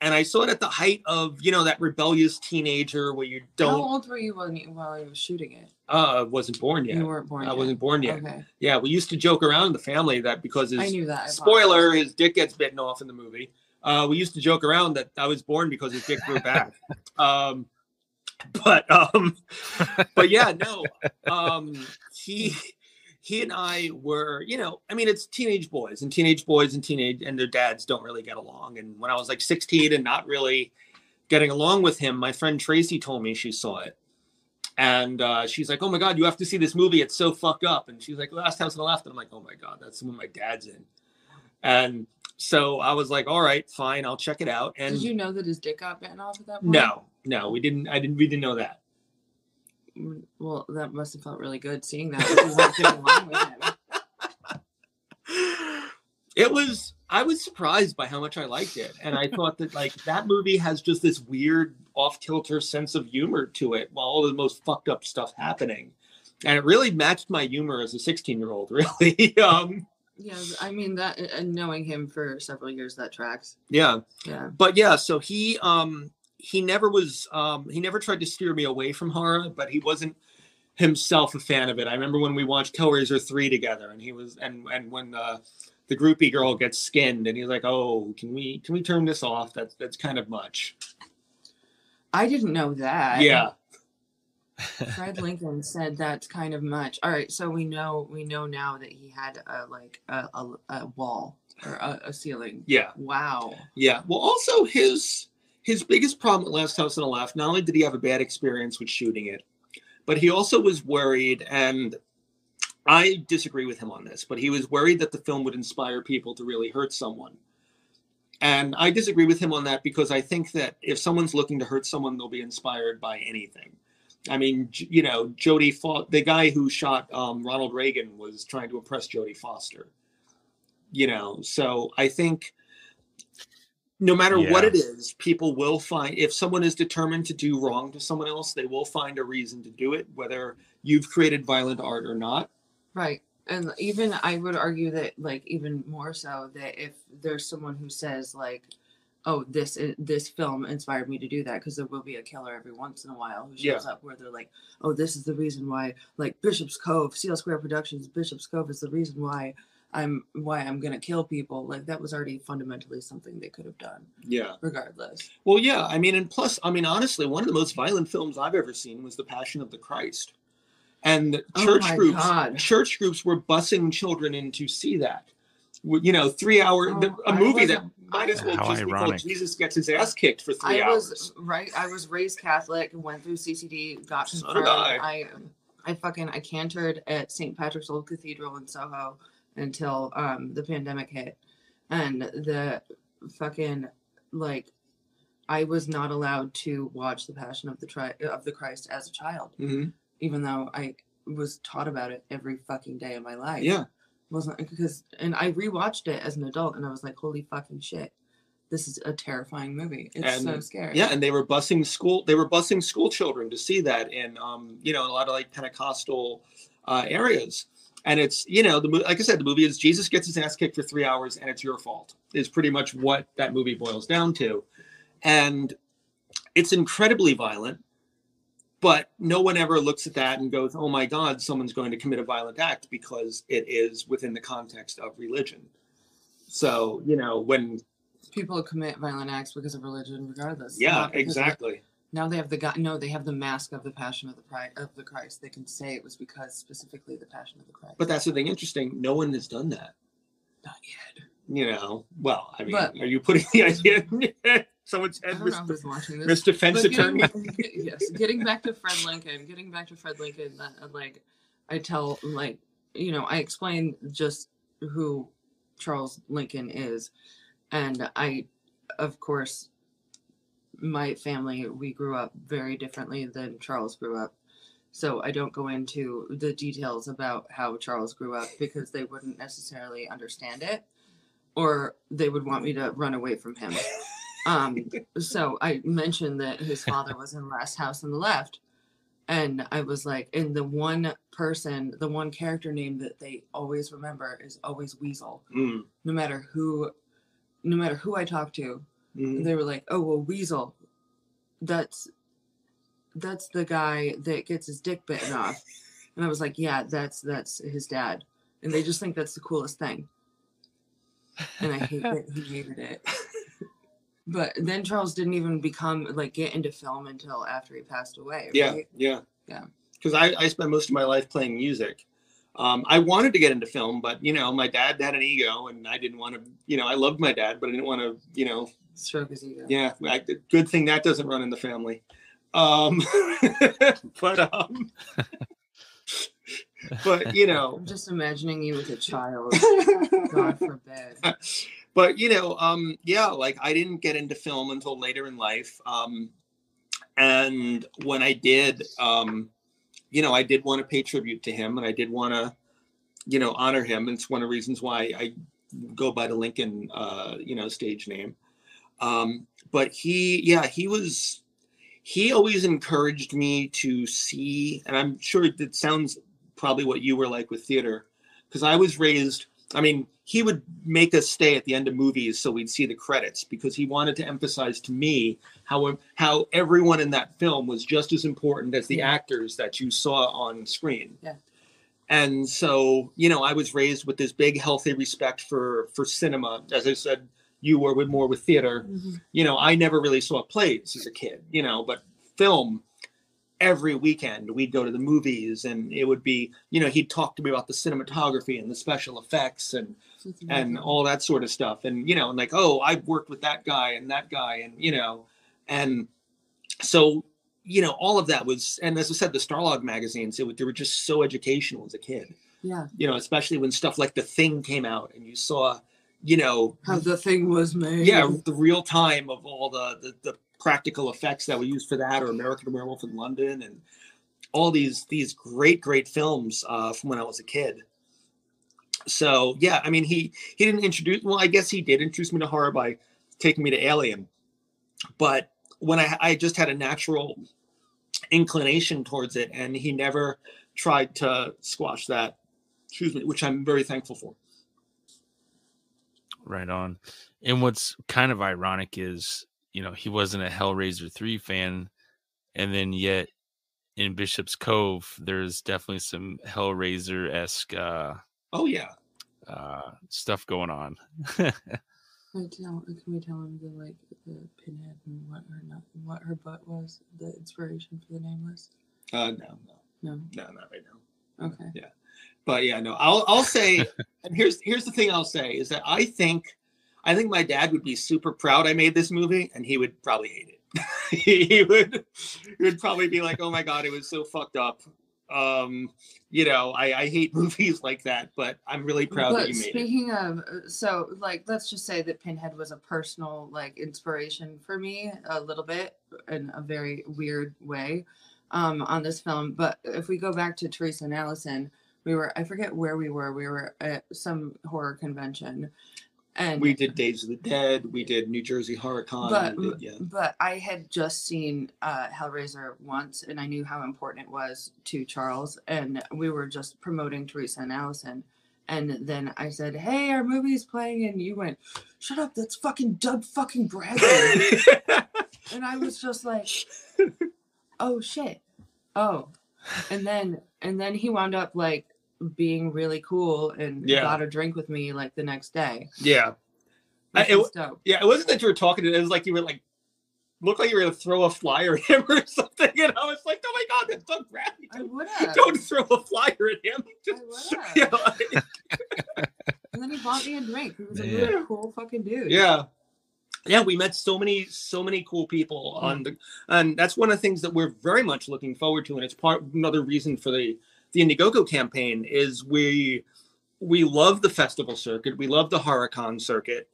and I saw it at the height of you know that rebellious teenager where you don't How old were you when you, while you was shooting it? uh wasn't born yet. You weren't born. I yet. wasn't born yet. Okay, Yeah, we used to joke around in the family that because his I knew that. I spoiler, his dick gets bitten off in the movie. Uh, we used to joke around that I was born because his dick grew back. um, but um, but yeah, no. Um, he he and I were, you know, I mean, it's teenage boys and teenage boys and teenage and their dads don't really get along. And when I was like 16 and not really getting along with him, my friend Tracy told me she saw it. And uh, she's like, "Oh my god, you have to see this movie. It's so fucked up." And she's like, "Last House on the Left." And I'm like, "Oh my god, that's the one my dad's in." And so I was like, all right, fine, I'll check it out. And Did you know that his dick got bitten off at that point? no, no, we didn't. I didn't. We didn't know that. Well, that must have felt really good seeing that. if you weren't getting along with him. It was. I was surprised by how much I liked it, and I thought that like that movie has just this weird off kilter sense of humor to it, while all the most fucked up stuff happening, and it really matched my humor as a 16 year old. Really, um, Yeah, I mean that, and knowing him for several years, that tracks. yeah. Yeah. but yeah so he um he never was um he never tried to steer me away from horror but he wasn't himself a fan of it i remember when we watched hellraiser 3 together and he was and and when uh the groupie girl gets skinned and he's like oh can we can we turn this off that's that's kind of much I didn't know that. yeah Fred Lincoln said that's kind of much. All right, so we know we know now that he had a like a, a, a wall or a, a ceiling. yeah Wow. yeah well also his his biggest problem at last house on the left not only did he have a bad experience with shooting it but he also was worried and I disagree with him on this, but he was worried that the film would inspire people to really hurt someone. And I disagree with him on that because I think that if someone's looking to hurt someone, they'll be inspired by anything. I mean, you know, Jodie, Fo- the guy who shot um, Ronald Reagan was trying to impress Jodie Foster. You know, so I think no matter what it is, people will find if someone is determined to do wrong to someone else, they will find a reason to do it, whether you've created violent art or not. Right. And even I would argue that like even more so that if there's someone who says like, "Oh, this this film inspired me to do that," because there will be a killer every once in a while who shows Yeah. up where they're like, "Oh, this is the reason why." Like Bishop's Cove, CL Squared Productions, Bishop's Cove is the reason why I'm why I'm gonna kill people. Like that was already fundamentally something they could have done, Yeah. regardless. Well, yeah. I mean, and plus, I mean, honestly, one of the most violent films I've ever seen was The Passion of the Christ, and Oh church my groups, God. church groups were busing children in to see that. W- You know, three hour oh, the, Oh, a I movie that might as well How just be called. Jesus gets his ass kicked for three I hours. was right. I was raised Catholic, went through CCD, got So confirmed. did I. I, I fucking I cantered at St. Patrick's Old Cathedral in Soho until um the pandemic hit, and the fucking like I was not allowed to watch the Passion of the Tri- of the Christ as a child, Mhm. even though I was taught about it every fucking day of my life. Yeah. wasn't because and I rewatched it as an adult, and I was like, holy fucking shit. This is a terrifying movie. It's so scary. Yeah, and they were busing school. They were busing school children to see that in, um, you know, a lot of like Pentecostal uh, areas. And it's, you know, the like I said, the movie is Jesus gets his ass kicked for three hours, and it's your fault. Is pretty much what that movie boils down to, and it's incredibly violent. But no one ever looks at that and goes, "Oh my God, someone's going to commit a violent act," because it is within the context of religion. So, you know, when people commit violent acts because of religion, regardless. yeah, exactly. Now they have the God. No, they have the mask of the Passion of the Pri- of the Christ. They can say it was because specifically the Passion of the Christ. But that's the thing interesting. No one has done that. not yet. You know, well, I mean, But- are you putting the idea in someone's head, Mr. watching this. Mr. Defense Attorney? yes, getting back to Fred Lincoln. Getting back to Fred Lincoln. That, uh, like, I tell like you know I explain just who Charles Lincoln is, and I, of course, my family we grew up very differently than Charles grew up. So I don't go into the details about how Charles grew up because they wouldn't necessarily understand it, or they would want me to run away from him. Um, so I mentioned that his father was in the Last House on the Left, and I was like, and the one person, the one character name that they always remember is always Weasel. Mm, No matter who, no matter who I talk to, mm. they were like, "Oh well, Weasel, that's that's the guy that gets his dick bitten off," and I was like, "Yeah, that's that's his dad," and they just think that's the coolest thing, and I hate that he hated it. But then Charles didn't even become like get into film until after he passed away. Yeah, yeah, Yeah. Because I, I spent most of my life playing music. Um, I wanted to get into film, but you know, my dad had an ego, and I didn't want to. You know, I loved my dad, but I didn't want to. You know, Stroke his ego. yeah. I, good thing that doesn't run in the family. Um, but um, but you know, I'm just imagining you with a child. God forbid. but you know, um, yeah, like I didn't get into film until later in life. Um, and when I did, um, you know, I did want to pay tribute to him, and I did want to, you know, honor him. And it's one of the reasons why I go by the Lincoln, uh, you know, stage name. Um, but he, yeah, he was. He always encouraged me to see, and I'm sure it sounds probably what you were like with theater, because I was raised. I mean, he would make us stay at the end of movies so we'd see the credits because he wanted to emphasize to me how how everyone in that film was just as important as the Yeah. actors that you saw on screen. Yeah. And so, you know, I was raised with this big healthy respect for for cinema. As I said, you were with more with theater. Mm-hmm. You know, I never really saw plays as a kid, you know, but film every weekend we'd go to the movies and it would be, you know, he'd talk to me about the cinematography and the special effects and and all that sort of stuff and you know and like oh i've worked with that guy and that guy and you know and so you know all of that was and as i said the starlog magazines it, they were just so educational as a kid yeah. you know especially when stuff like the thing came out and you saw you know How the thing was made. yeah the real time of all the, the the practical effects that we used for that or american werewolf in london and all these these great great films uh, from when i was a kid. So yeah i mean he he didn't introduce well i guess he did introduce me to horror by taking me to alien. But when i i just had a natural inclination towards it and he never tried to squash that excuse me which i'm very thankful for. Right on. And what's kind of ironic is, you know, he wasn't a Hellraiser 3 fan. And then yet in Bishop's Cove, there's definitely some Hellraiser esque uh, oh yeah uh, stuff going on. Can, I tell, can we tell him the like the pinhead and what her not, what her butt was? The inspiration for the name was. uh no no No. no not right now Okay. Yeah, but yeah, no, I'll I'll say, and here's here's the thing I'll say is that I think, I think my dad would be super proud I made this movie, and he would probably hate it. he, would he would probably be like, oh my god, it was so fucked up. Um, you know, I I hate movies like that, but I'm really proud but that you made it. speaking of, uh, so like, let's just say that Pinhead was a personal like inspiration for me a little bit in a very weird way, um, on this film. But if we go back to Teresa and Allison, we were I forget where we were. We were at some horror convention, and We did Days of the Dead. We did New Jersey Horror Con. but did- yeah. but I had just seen uh, Hellraiser once, and I knew how important it was to Charles, and we were just promoting Teresa and Allison, and then I said, "Hey, our movie's playing," and you went, "Shut up! That's fucking Doug fucking Bradley," and I was just like, "Oh shit, oh," and then and then he wound up like being really cool and Yeah. got a drink with me like the next day. yeah. I- it. Yeah, it wasn't that you were talking to. It was like you were like, looked like you were gonna throw a flyer at him or something, and I was like, oh my god, that's Doug Bradley. I would have. Don't throw a flyer at him. Just, would've. you know, like- And then he bought me a drink. He was a Man. really cool fucking dude. yeah, yeah. We met so many, so many cool people on mm. the, and that's one of the things that we're very much looking forward to, and it's part another reason for the the Indiegogo campaign is we we love the festival circuit, we love the HorrorCon circuit,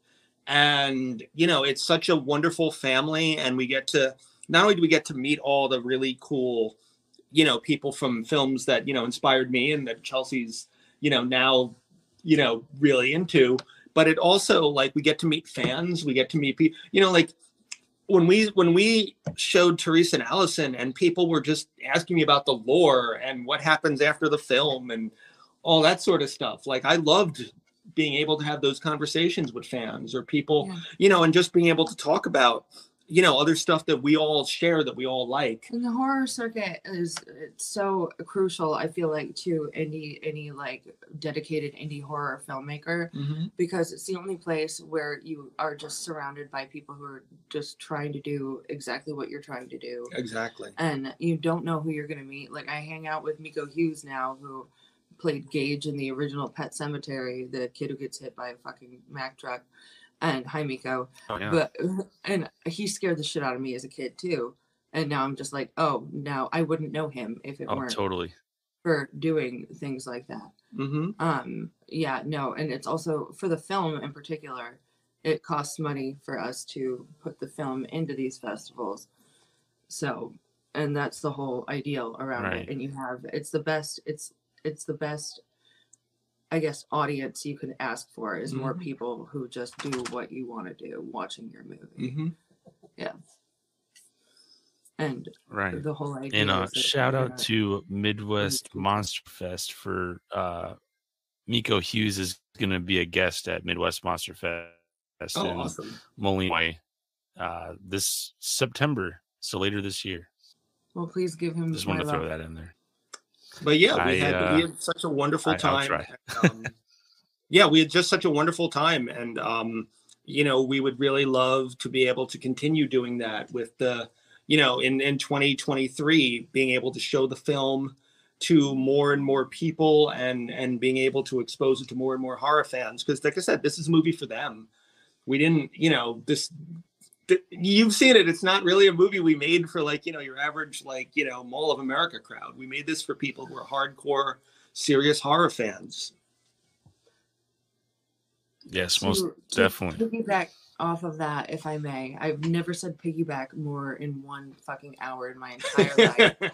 and you know it's such a wonderful family, and we get to not only do we get to meet all the really cool, you know, people from films that you know inspired me and that Chelsea's you know now you know really into, but it also like we get to meet fans, we get to meet people, you know, like when we when we showed Teresa and Allison and people were just asking me about the lore and what happens after the film and all that sort of stuff. Like I loved being able to have those conversations with fans or people, Yeah. you know, and just being able to talk about, you know, other stuff that we all share that we all like. And the horror circuit is it's so crucial, I feel like, to any any like dedicated indie horror filmmaker mm-hmm. because it's the only place where you are just surrounded by people who are just trying to do exactly what you're trying to do. Exactly. and you don't know who you're going to meet. Like I hang out with Miko Hughes now, who played Gage in the original Pet Sematary, the kid who gets hit by a fucking Mack truck. And hi Miko, Oh, yeah. but and he scared the shit out of me as a kid too. And now I'm just like, oh, now I wouldn't know him if it oh, weren't totally. for doing things like that hmm um yeah no and it's also for the film in particular it costs money for us to put the film into these festivals. So, and that's the whole ideal around Right. it. And you have it's the best. It's it's the best. I guess audience you can ask for is more Mhm. people who just do what you want to do watching your movie. hmm And Right. the whole idea. And uh, is that shout you're out gonna- to Midwest. Monster Fest for uh, Miko Hughes is going to be a guest at Midwest Monster Fest Oh, in awesome. Moline, Hawaii, uh, this September. So later this year. Well, please give him. Just my wanted to throw love. that in there. But yeah, we I, had uh, we had such a wonderful I- time. um, yeah, we had just such a wonderful time, and um, you know, we would really love to be able to continue doing that with the, you know, in in 2023, being able to show the film to more and more people and and being able to expose it to more and more horror fans because like i said this is a movie for them we didn't you know this th- you've seen it it's not really a movie we made for like you know your average like you know mall of america crowd we made this for people who are hardcore serious horror fans Yes, most To- to definitely. Piggyback off of that, if I may. I've never said piggyback more in one fucking hour in my entire life.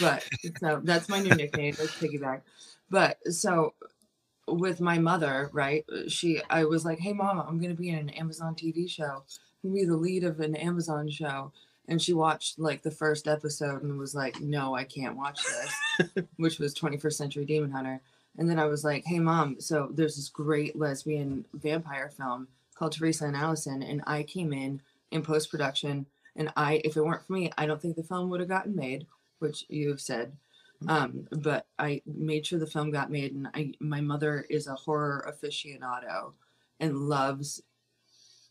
but so that's my new nickname is piggyback but so with my mother right she i was like hey mom i'm going to be in an amazon tv show i'm going to be the lead of an amazon show. And she watched like the first episode and was like no i can't watch this which was 21st century demon hunter. And then i was like hey mom so there's this great lesbian vampire film called teresa and allison and i came in in post-production and i if it weren't for me i don't think the film would have gotten made which you have said. Um, but I made sure the film got made, and I my mother is a horror aficionado and loves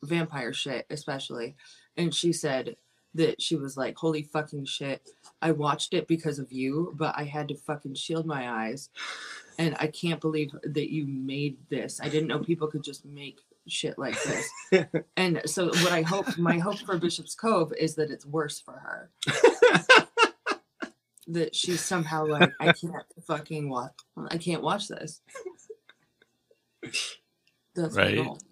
vampire shit, especially. And she said that she was like, "Holy fucking shit! I watched it because of you, but I had to fucking shield my eyes, and I can't believe that you made this. I didn't know people could just make." shit like this and so what i hope my hope for bishop's cove is that it's worse for her that she's somehow like, I can't fucking watch. I can't watch this. That's my Right.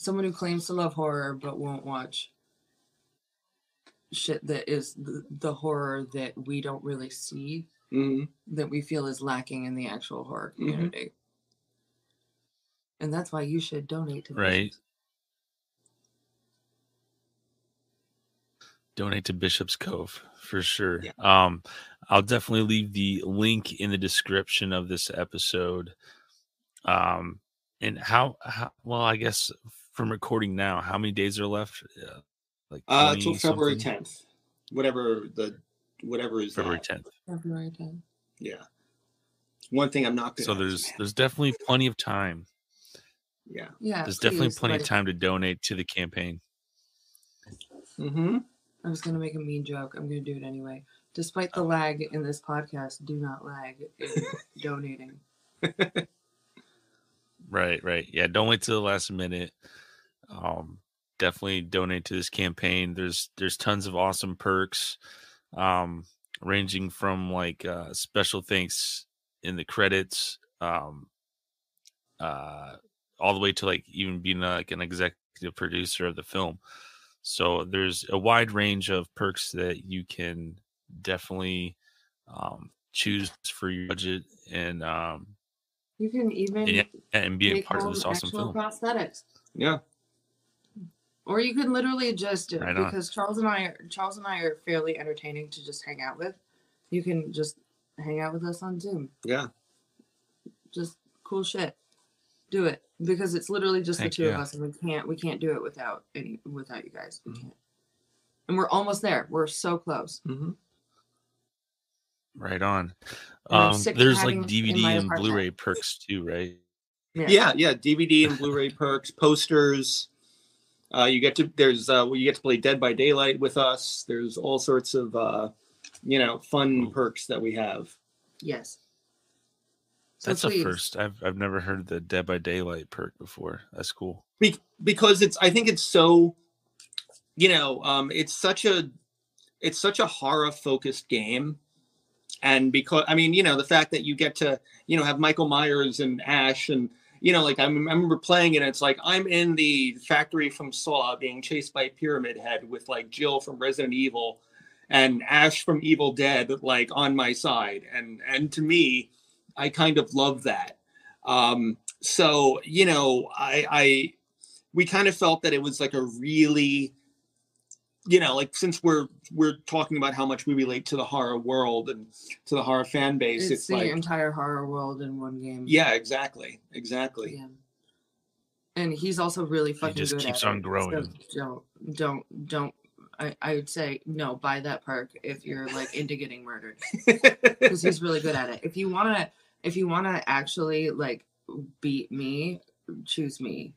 Goal. Someone who claims to love horror but won't watch shit that is the, the horror that we don't really see Mhm. that we feel is lacking in the actual horror Mhm. community. And that's why you should donate to Right. Bishops. donate to Bishop's Cove for sure. Yeah. Um, I'll definitely leave the link in the description of this episode. Um, and how, how well, I guess from recording now, how many days are left? Yeah, like uh 20 till february something? 10th whatever the whatever is February that. 10th. February 10th. yeah one thing i'm not good So there's math. there's definitely plenty of time. yeah Yeah. There's definitely please, plenty of time to donate to the campaign. mm-hmm. I was gonna make a mean joke. I'm gonna do it anyway. Despite the lag in this podcast, do not lag in donating. Right, right. Yeah, don't wait till the last minute. Um, definitely donate to this campaign. There's there's tons of awesome perks, um, ranging from like uh, special thanks in the credits, um, uh, all the way to like even being like an executive producer of the film. So there's a wide range of perks that you can definitely um, choose for your budget and um, You can even and, and be a part of this awesome film. prosthetics, yeah or you can literally just Right because Charles and I, are, Charles and I are fairly entertaining to just hang out with. You can just hang out with us on Zoom. yeah Just cool shit. Do it because it's literally just Heck the two of us, and we can't we can't do it without any without you guys. We Mhm. can't. And we're almost there. We're so close. mm-hmm. Right on. Um, there's like DVD and. Blu-ray perks too, right? yeah yeah dvd and blu-ray perks posters uh you get to there's uh you get to play dead by daylight with us there's all sorts of uh you know fun Cool. perks that we have Yes. So That's please, a first. I've I've never heard the Dead by Daylight perk before. That's cool. Be- because it's i think it's so you know um it's such a it's such a horror focused game and because i mean you know the fact that you get to you know have michael myers and ash and you know, like I remember playing it. It's like I'm in the factory from Saw, being chased by Pyramid Head with like Jill from Resident Evil, and Ash from Evil Dead, like on my side. And and to me, I kind of love that. Um, so you know, I I we kind of felt that it was like a really you know like since we're we're talking about how much we relate to the horror world and to the horror fan base It's, it's, the like entire horror world in one game. yeah exactly exactly Yeah. And he's also really fucking just good keeps at on it. growing. So don't don't don't I, I would say no, buy that perk if you're like into getting murdered. Because he's really good at it. If you wanna if you wanna actually like beat me, choose me.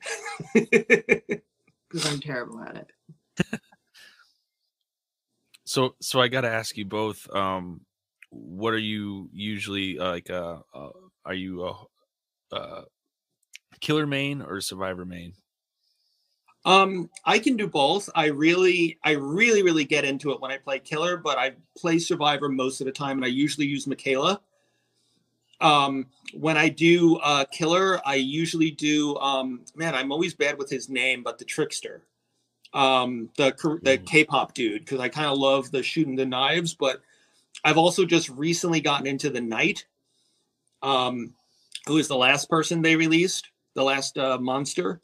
Because I'm terrible at it. So so I got to ask you both. Um, what are you usually uh, like? Uh, uh are you a uh, killer main or survivor main? um i can do both i really i really really get into it when i play killer but i play survivor most of the time and i usually use Mikaela um when i do uh killer i usually do um man i'm always bad with his name but the trickster um the the Mhm. k-pop dude because i kind of love the shooting the knives but i've also just recently gotten into the knight um who is the last person they released the last uh, monster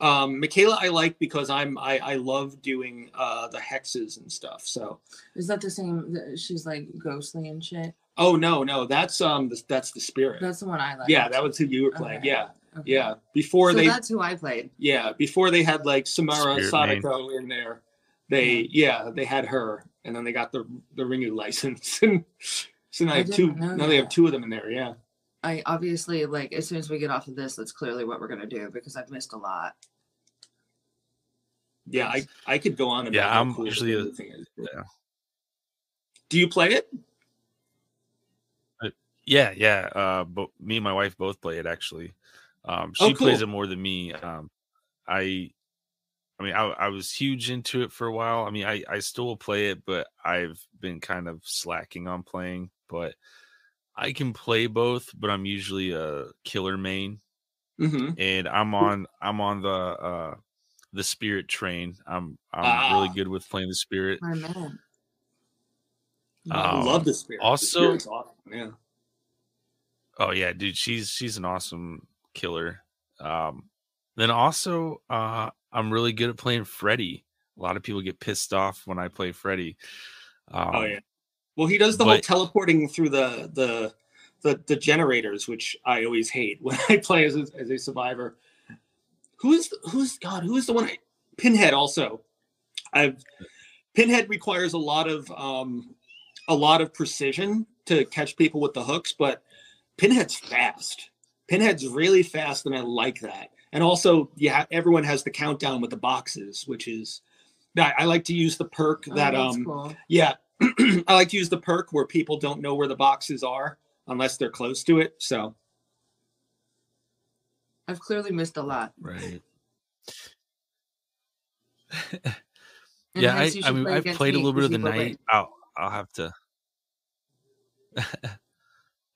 um Mikaela i like because i'm i i love doing uh the hexes and stuff so Is that the same? th- She's like ghostly and shit. oh no no that's um the, that's the spirit That's the one I like. yeah that was who you were playing Okay. yeah Okay. yeah before So they that's who I played. yeah before they had like samara Spirit main. sadako in there they yeah they had her and then they got the the ringu license and so now I they have two didn't know now they have two of them in there yeah I obviously like as soon as we get off of this, that's clearly what we're gonna do because I've missed a lot. yeah i i could go on about Yeah, I'm cool usually a- thing is. yeah. do you play it Yeah, yeah. Uh, but me and my wife both play it actually. Um, she Oh, plays it more than me. Um, I, I mean, I, I was huge into it for a while. I mean, I, I still will play it, but I've been kind of slacking on playing. But I can play both, but I'm usually a killer main, mm-hmm. and I'm on I'm on the uh the spirit train. I'm I'm really Ah. good with playing the spirit. My man. I Um, love the spirit also- Spirit's awesome, yeah Oh yeah, dude, she's she's an awesome killer. Um then also uh I'm really good at playing Freddy. A lot of people get pissed off when I play Freddy. Um, oh yeah well he does the whole teleporting through the the the, the generators which i always hate when i play as a, as a survivor who's who's god who is the one I, pinhead also i've pinhead requires a lot of um a lot of precision to catch people with the hooks but pinhead's fast pinhead's really fast and i like that and also yeah everyone has the countdown with the boxes which is I, I like to use the perk Oh, that that's um cool. yeah, I like to use the perk where people don't know where the boxes are unless they're close to it. So I've clearly missed a lot. right. Yeah, I, I mean play I've played a little bit of the you win. night. I'll I'll have to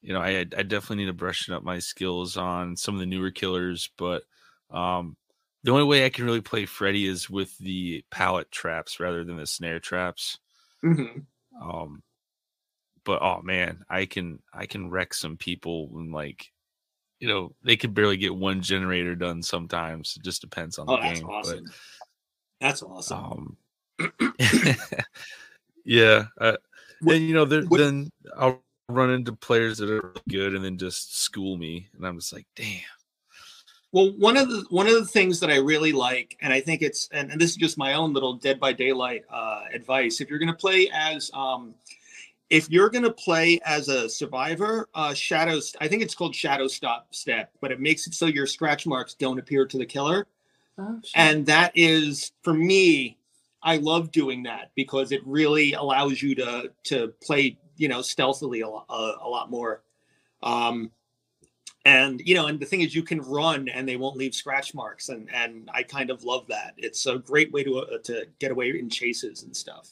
you know, I I definitely need to brushing up my skills on some of the newer killers, but um the only way I can really play Freddy is with the pallet traps rather than the snare traps. mhm. Um but oh man, I can I can wreck some people when like you know, they could barely get one generator done sometimes. It just depends on oh, the that's game. awesome. That's awesome. Um yeah, uh, What- and you know, there, what- then I'll run into players that are good and then just school me, and I'm just like, damn. Well, one of the one of the things that I really like, and I think it's, and, and this is just my own little Dead by Daylight uh, advice. If you're going to play as, um, if you're going to play as a survivor, uh, shadows, I think it's called Shadow Stop Step, but it makes it so your scratch marks don't appear to the killer. Oh, shit. and that is for me i love doing that because it really allows you to to play you know stealthily a, lot- a, a lot more um and you know and the thing is you can run and they won't leave scratch marks and and i kind of love that it's a great way to uh, to get away in chases and stuff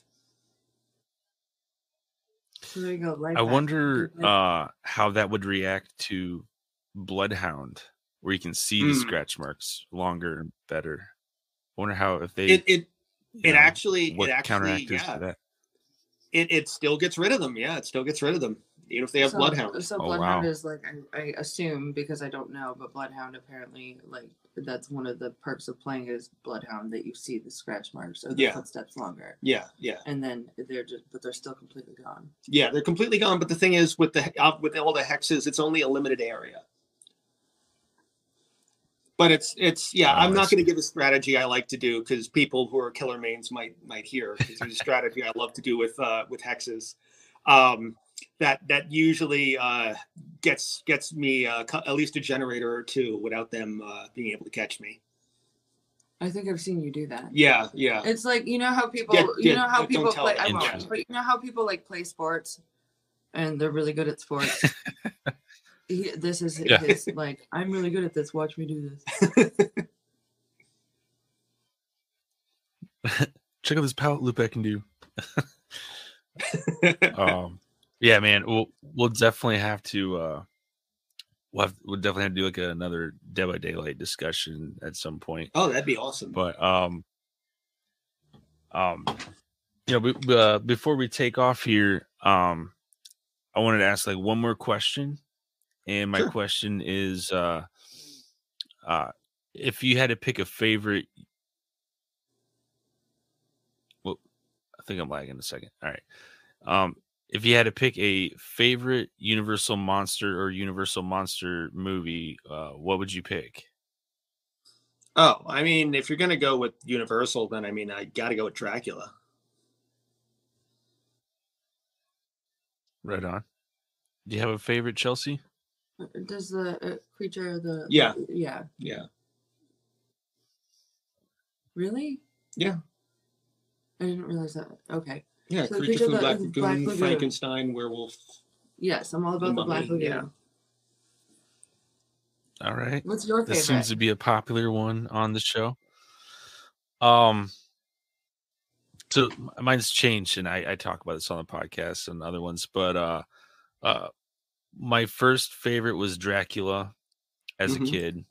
there you go. Right I back. wonder uh how that would react to Bloodhound where you can see the Mm. scratch marks longer and better. I wonder how if they It it it know, actually what it actually counteractors yeah to that. It, it still gets rid of them. Yeah, it still gets rid of them, even if they have so, bloodhounds. So Oh, bloodhound wow. is like I, I assume because I don't know, but bloodhound apparently like that's one of the perks of playing is bloodhound that you see the scratch marks or the Yeah. footsteps longer, Yeah, yeah, and then they're just but they're still completely gone. yeah. They're completely gone. But the thing is, with the uh, with all the hexes, it's only a limited area. But it's it's yeah. Oh, I'm not going to give a strategy I like to do because people who are killer mains might might hear. 'cause There's a strategy I love to do with uh, with hexes. Um, that that usually uh, gets gets me uh, at least a generator or two without them uh, being able to catch me. I think I've seen you do that. Yeah, yeah. It's like you know how people Yeah, you yeah, know how people play. I won't. But you know how people like play sports, and they're really good at sports. he, this is Yeah. his like. I'm really good at this. Watch me do this. Check out this pallet loop I can do. um yeah man we'll we'll definitely have to uh we'll, have, we'll definitely have to do like another dead by daylight discussion at some point oh, that'd be awesome. but um um you know be, uh, before we take off here um i wanted to ask like one more question and my Sure. question is uh uh if you had to pick a favorite well i think i'm lagging a second. All right. Um if you had to pick a favorite universal monster or universal monster movie uh what would you pick? Oh, I mean, if you're gonna go with Universal, then I mean, I got to go with Dracula. right on. Do you have a favorite chelsea Does the uh, creature the Yeah. yeah Yeah, really? Yeah. I didn't realize that. Okay. yeah. So the Creature from the Black that- Lagoon, Black Lagoon. Frankenstein, werewolf. Yes, I'm all about the Black Mummy, Lagoon. yeah. all right What's your This favorite? seems to be a popular one on the show. Um, so m- mine's changed, and I, I talk about this on the podcast and other ones. But uh, uh, my first favorite was Dracula. As Mhm. a kid,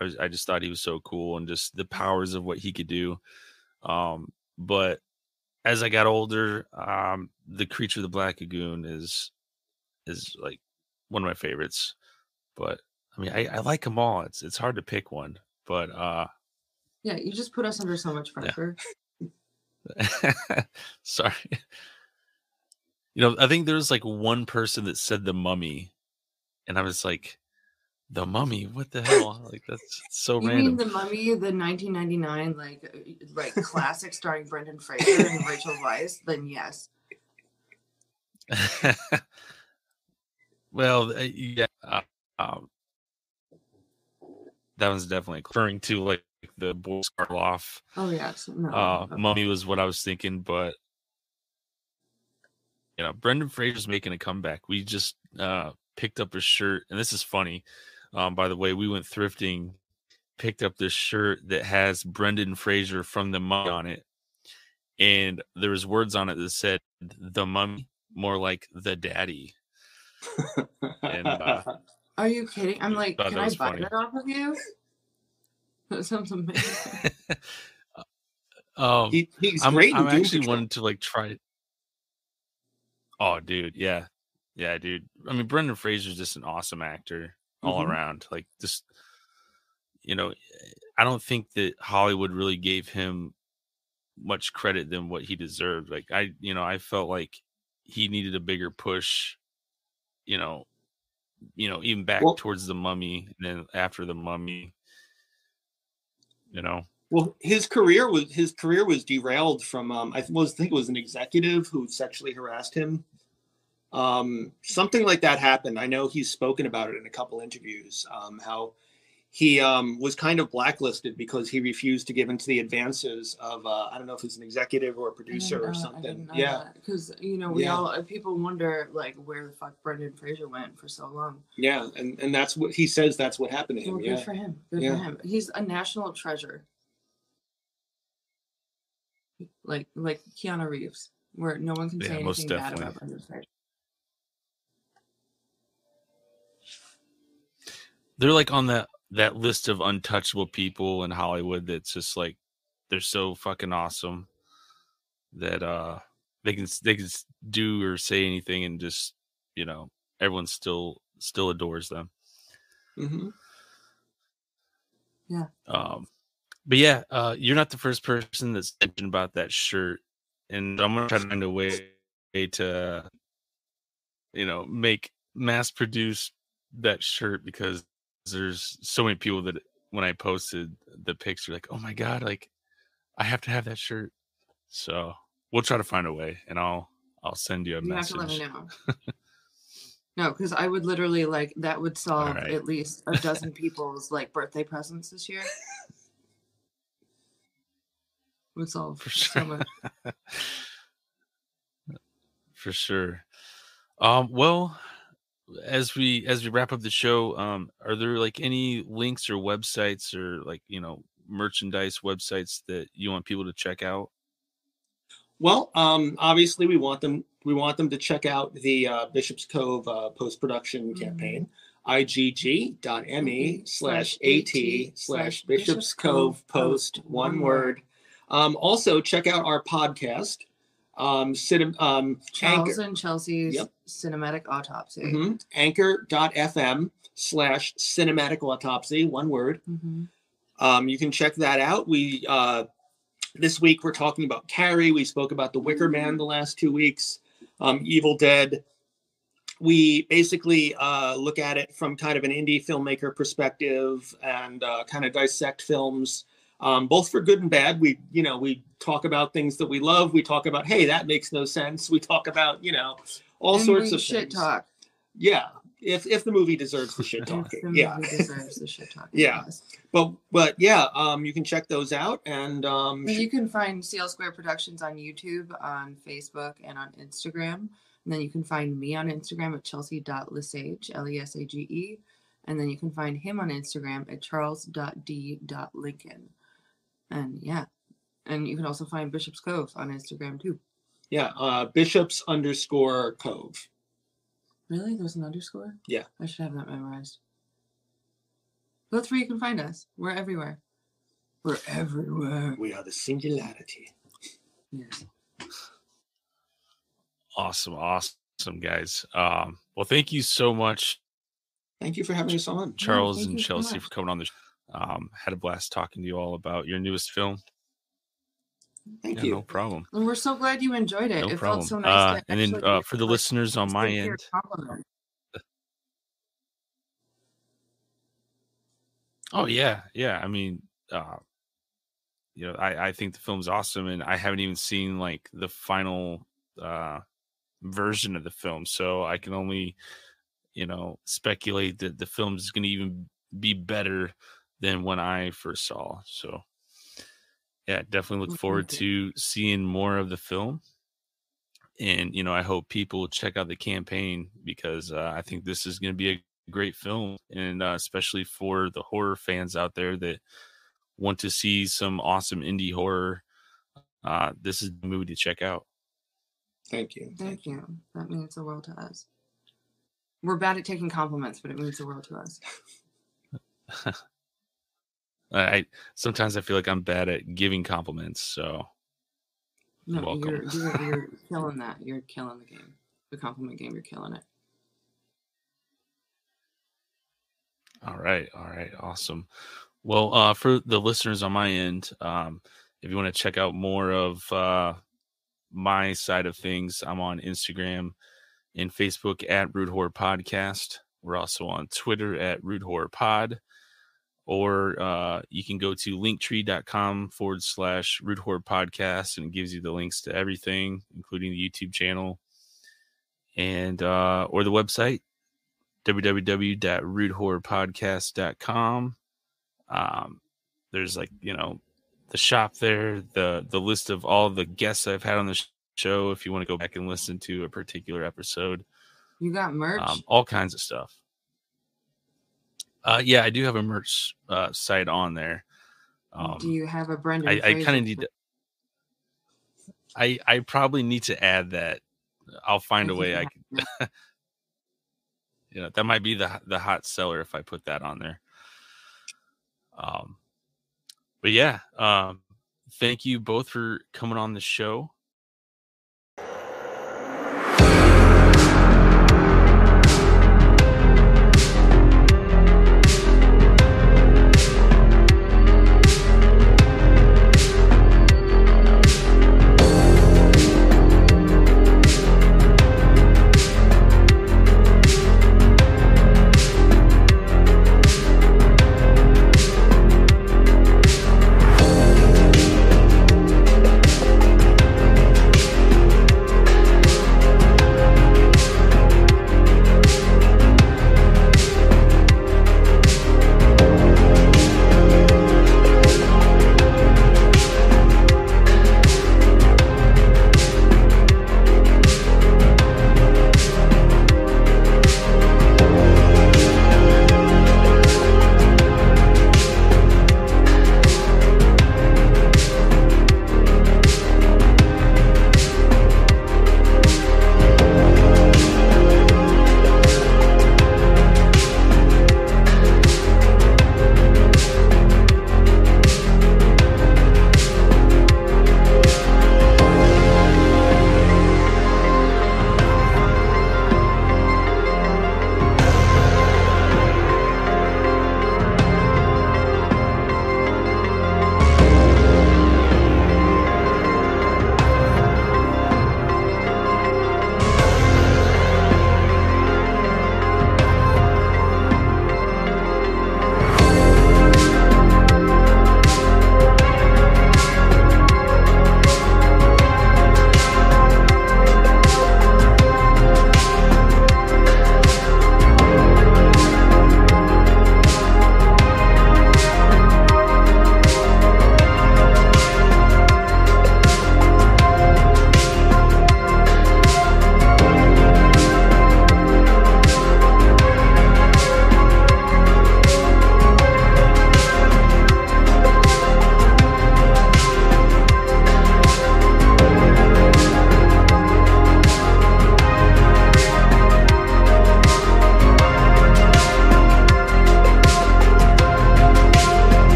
I was I just thought he was so cool and just the powers of what he could do. Um, but as I got older, um, the creature of the Black Lagoon is is like one of my favorites. But I mean, I, I like them all. It's it's hard to pick one, but uh, yeah, you just put us under so much Yeah. pressure. sorry. You know, I think there was like one person that said the mummy, and I was like, the mummy? What the hell? Like that's so You mean random. the Mummy, the 1999 like uh, like classic starring Brendan Fraser and Rachel Weisz? Then yes. well, uh, yeah, uh, um, that one's definitely referring to like the Boris Karloff. Oh yes. No. Uh, okay. Mummy was what I was thinking, but you know, Brendan Fraser's making a comeback. We just uh, picked up a shirt, and this is funny. Um, by the way, we went thrifting, picked up this shirt that has Brendan Fraser from the Mummy on it, and there was words on it that said "the Mummy," more like the Daddy. And, uh, Are you kidding? I'm like, can I buy funny. that off of you? That sounds amazing. um, He, he's I'm, great. I'm actually Patrol. wanting to like try it. Oh, dude, yeah, yeah, dude. I mean, Brendan Fraser's just an awesome actor all Mhm. around. Like, just you know, I don't think that Hollywood really gave him much credit than what he deserved. Like, I, you know, I felt like he needed a bigger push. You know, you know, even back Well- towards the Mummy, and then after the Mummy. You know, Well, his career was his career was derailed from um, I was think it was an executive who sexually harassed him. Um, something like that happened. I know he's spoken about it in a couple interviews. Um, how he um, was kind of blacklisted because he refused to give into the advances of uh, I don't know if it's an executive or a producer or something. Yeah, Because you know we Yeah. all uh, people wonder like where the fuck Brendan Fraser went for so long. yeah, and and that's what he says. That's what happened to him. Well, good Yeah, for him. Good Yeah. for him. He's a national treasure. Like like Keanu Reeves, where no one can say anything bad about Brendan Fraser. they're like on that that list of untouchable people in Hollywood that's just like they're so fucking awesome that uh they can they can do or say anything and just you know everyone still still adores them. Mm-hmm. Yeah. Um, but yeah, uh, you're not the first person that's mentioned about that shirt, and I'm gonna try to find a way to, you know, make mass produce that shirt because there's so many people that when I posted the picture, like, oh my god, like I have to have that shirt. So we'll try to find a way, and I'll I'll send you a You have message. to let me know. no, because I would literally like that would solve right. at least a dozen people's like birthday presents this year. Would solve For sure. for sure. Um, well, as we as we wrap up the show, um, are there like any links or websites or like you know merchandise websites that you want people to check out? Well, um, obviously, we want them. We want them to check out the uh, Bishop's Cove uh, post production Mhm. campaign. igg.me Mhm. slash at slash Bishop's Cove post one word. Um, also, check out our podcast. Um, cinem- um, Charles Anchor, and Chelsea's Yep. cinematic autopsy. mhm, anchor.fm slash cinematic autopsy, one word. Mhm. Um, you can check that out. We uh, this week we're talking about Carrie. We spoke about The Wicker Man the last two weeks. Um, Evil Dead. We basically uh, look at it from kind of an indie filmmaker perspective and uh, kind of dissect films, um, both for good and bad. We you know we talk about things that we love. We talk about hey that makes no sense. We talk about you know all And sorts of shit things. talk. Yeah, if if the movie deserves the shit If talking. Yeah. deserves the shit talking. Yeah. But but yeah, um, you can check those out and um, you can find CL Squared Productions on YouTube, on Facebook, and on Instagram. And then you can find me on Instagram at chelsea.lesage, L E S A G E. And then you can find him on Instagram at charles.d.lincoln. And yeah. And you can also find Bishop's Cove on Instagram too. yeah, uh, Bishops underscore Cove. Really? There's an underscore? Yeah. I should have that memorized. That's where you can find us. We're everywhere. We're everywhere. We are the singularity. Yes. Awesome, awesome guys. Um, well, thank you so much, Thank you for having us on. Charles thank and you so Chelsea, for coming on the. Sh- um, had a blast talking to you all about your newest film. Thank Yeah, you. no problem. And we're so glad you enjoyed it. No it problem. felt so nice. uh, and then uh, for the listeners on my end. Oh yeah, yeah. I mean, uh, you know, I I think the film's awesome, and I haven't even seen like the final uh version of the film, so I can only, you know, speculate that the film is going to even be better than when I first saw. So, yeah, definitely look forward to seeing more of the film. And you know, I hope people check out the campaign because uh, I think this is going to be a great film, and uh, especially for the horror fans out there that want to see some awesome indie horror. Uh, this is the movie to check out. Thank you. Thank you. That means the world to us. We're bad at taking compliments, but it means the world to us. I, sometimes I feel like I'm bad at giving compliments, so No, Welcome. you're, you're you're killing that. You're killing the game. The compliment game. You're killing it. All right, all right, awesome. Well, uh, for the listeners on my end, um, if you want to check out more of uh, my side of things, I'm on Instagram and Facebook at Rude Horror Podcast. We're also on Twitter at Rude Horror Pod, or uh, you can go to linktree.com forward slash Rude Horror Podcast, and it gives you the links to everything, including the YouTube channel and uh, or the website www.rudehorrorpodcast.com. Um, there's like you know the shop there, the the list of all the guests I've had on the show. If you want to go back and listen to a particular episode, You got merch. um, all kinds of stuff. Uh, yeah, I do have a merch uh, site on there. Um, Do you have a Brendan? I, I kind of need to. I I probably need to add that. I'll find a way. I can. you know that might be the the hot seller if I put that on there. Um, but yeah, um, thank you both for coming on the show.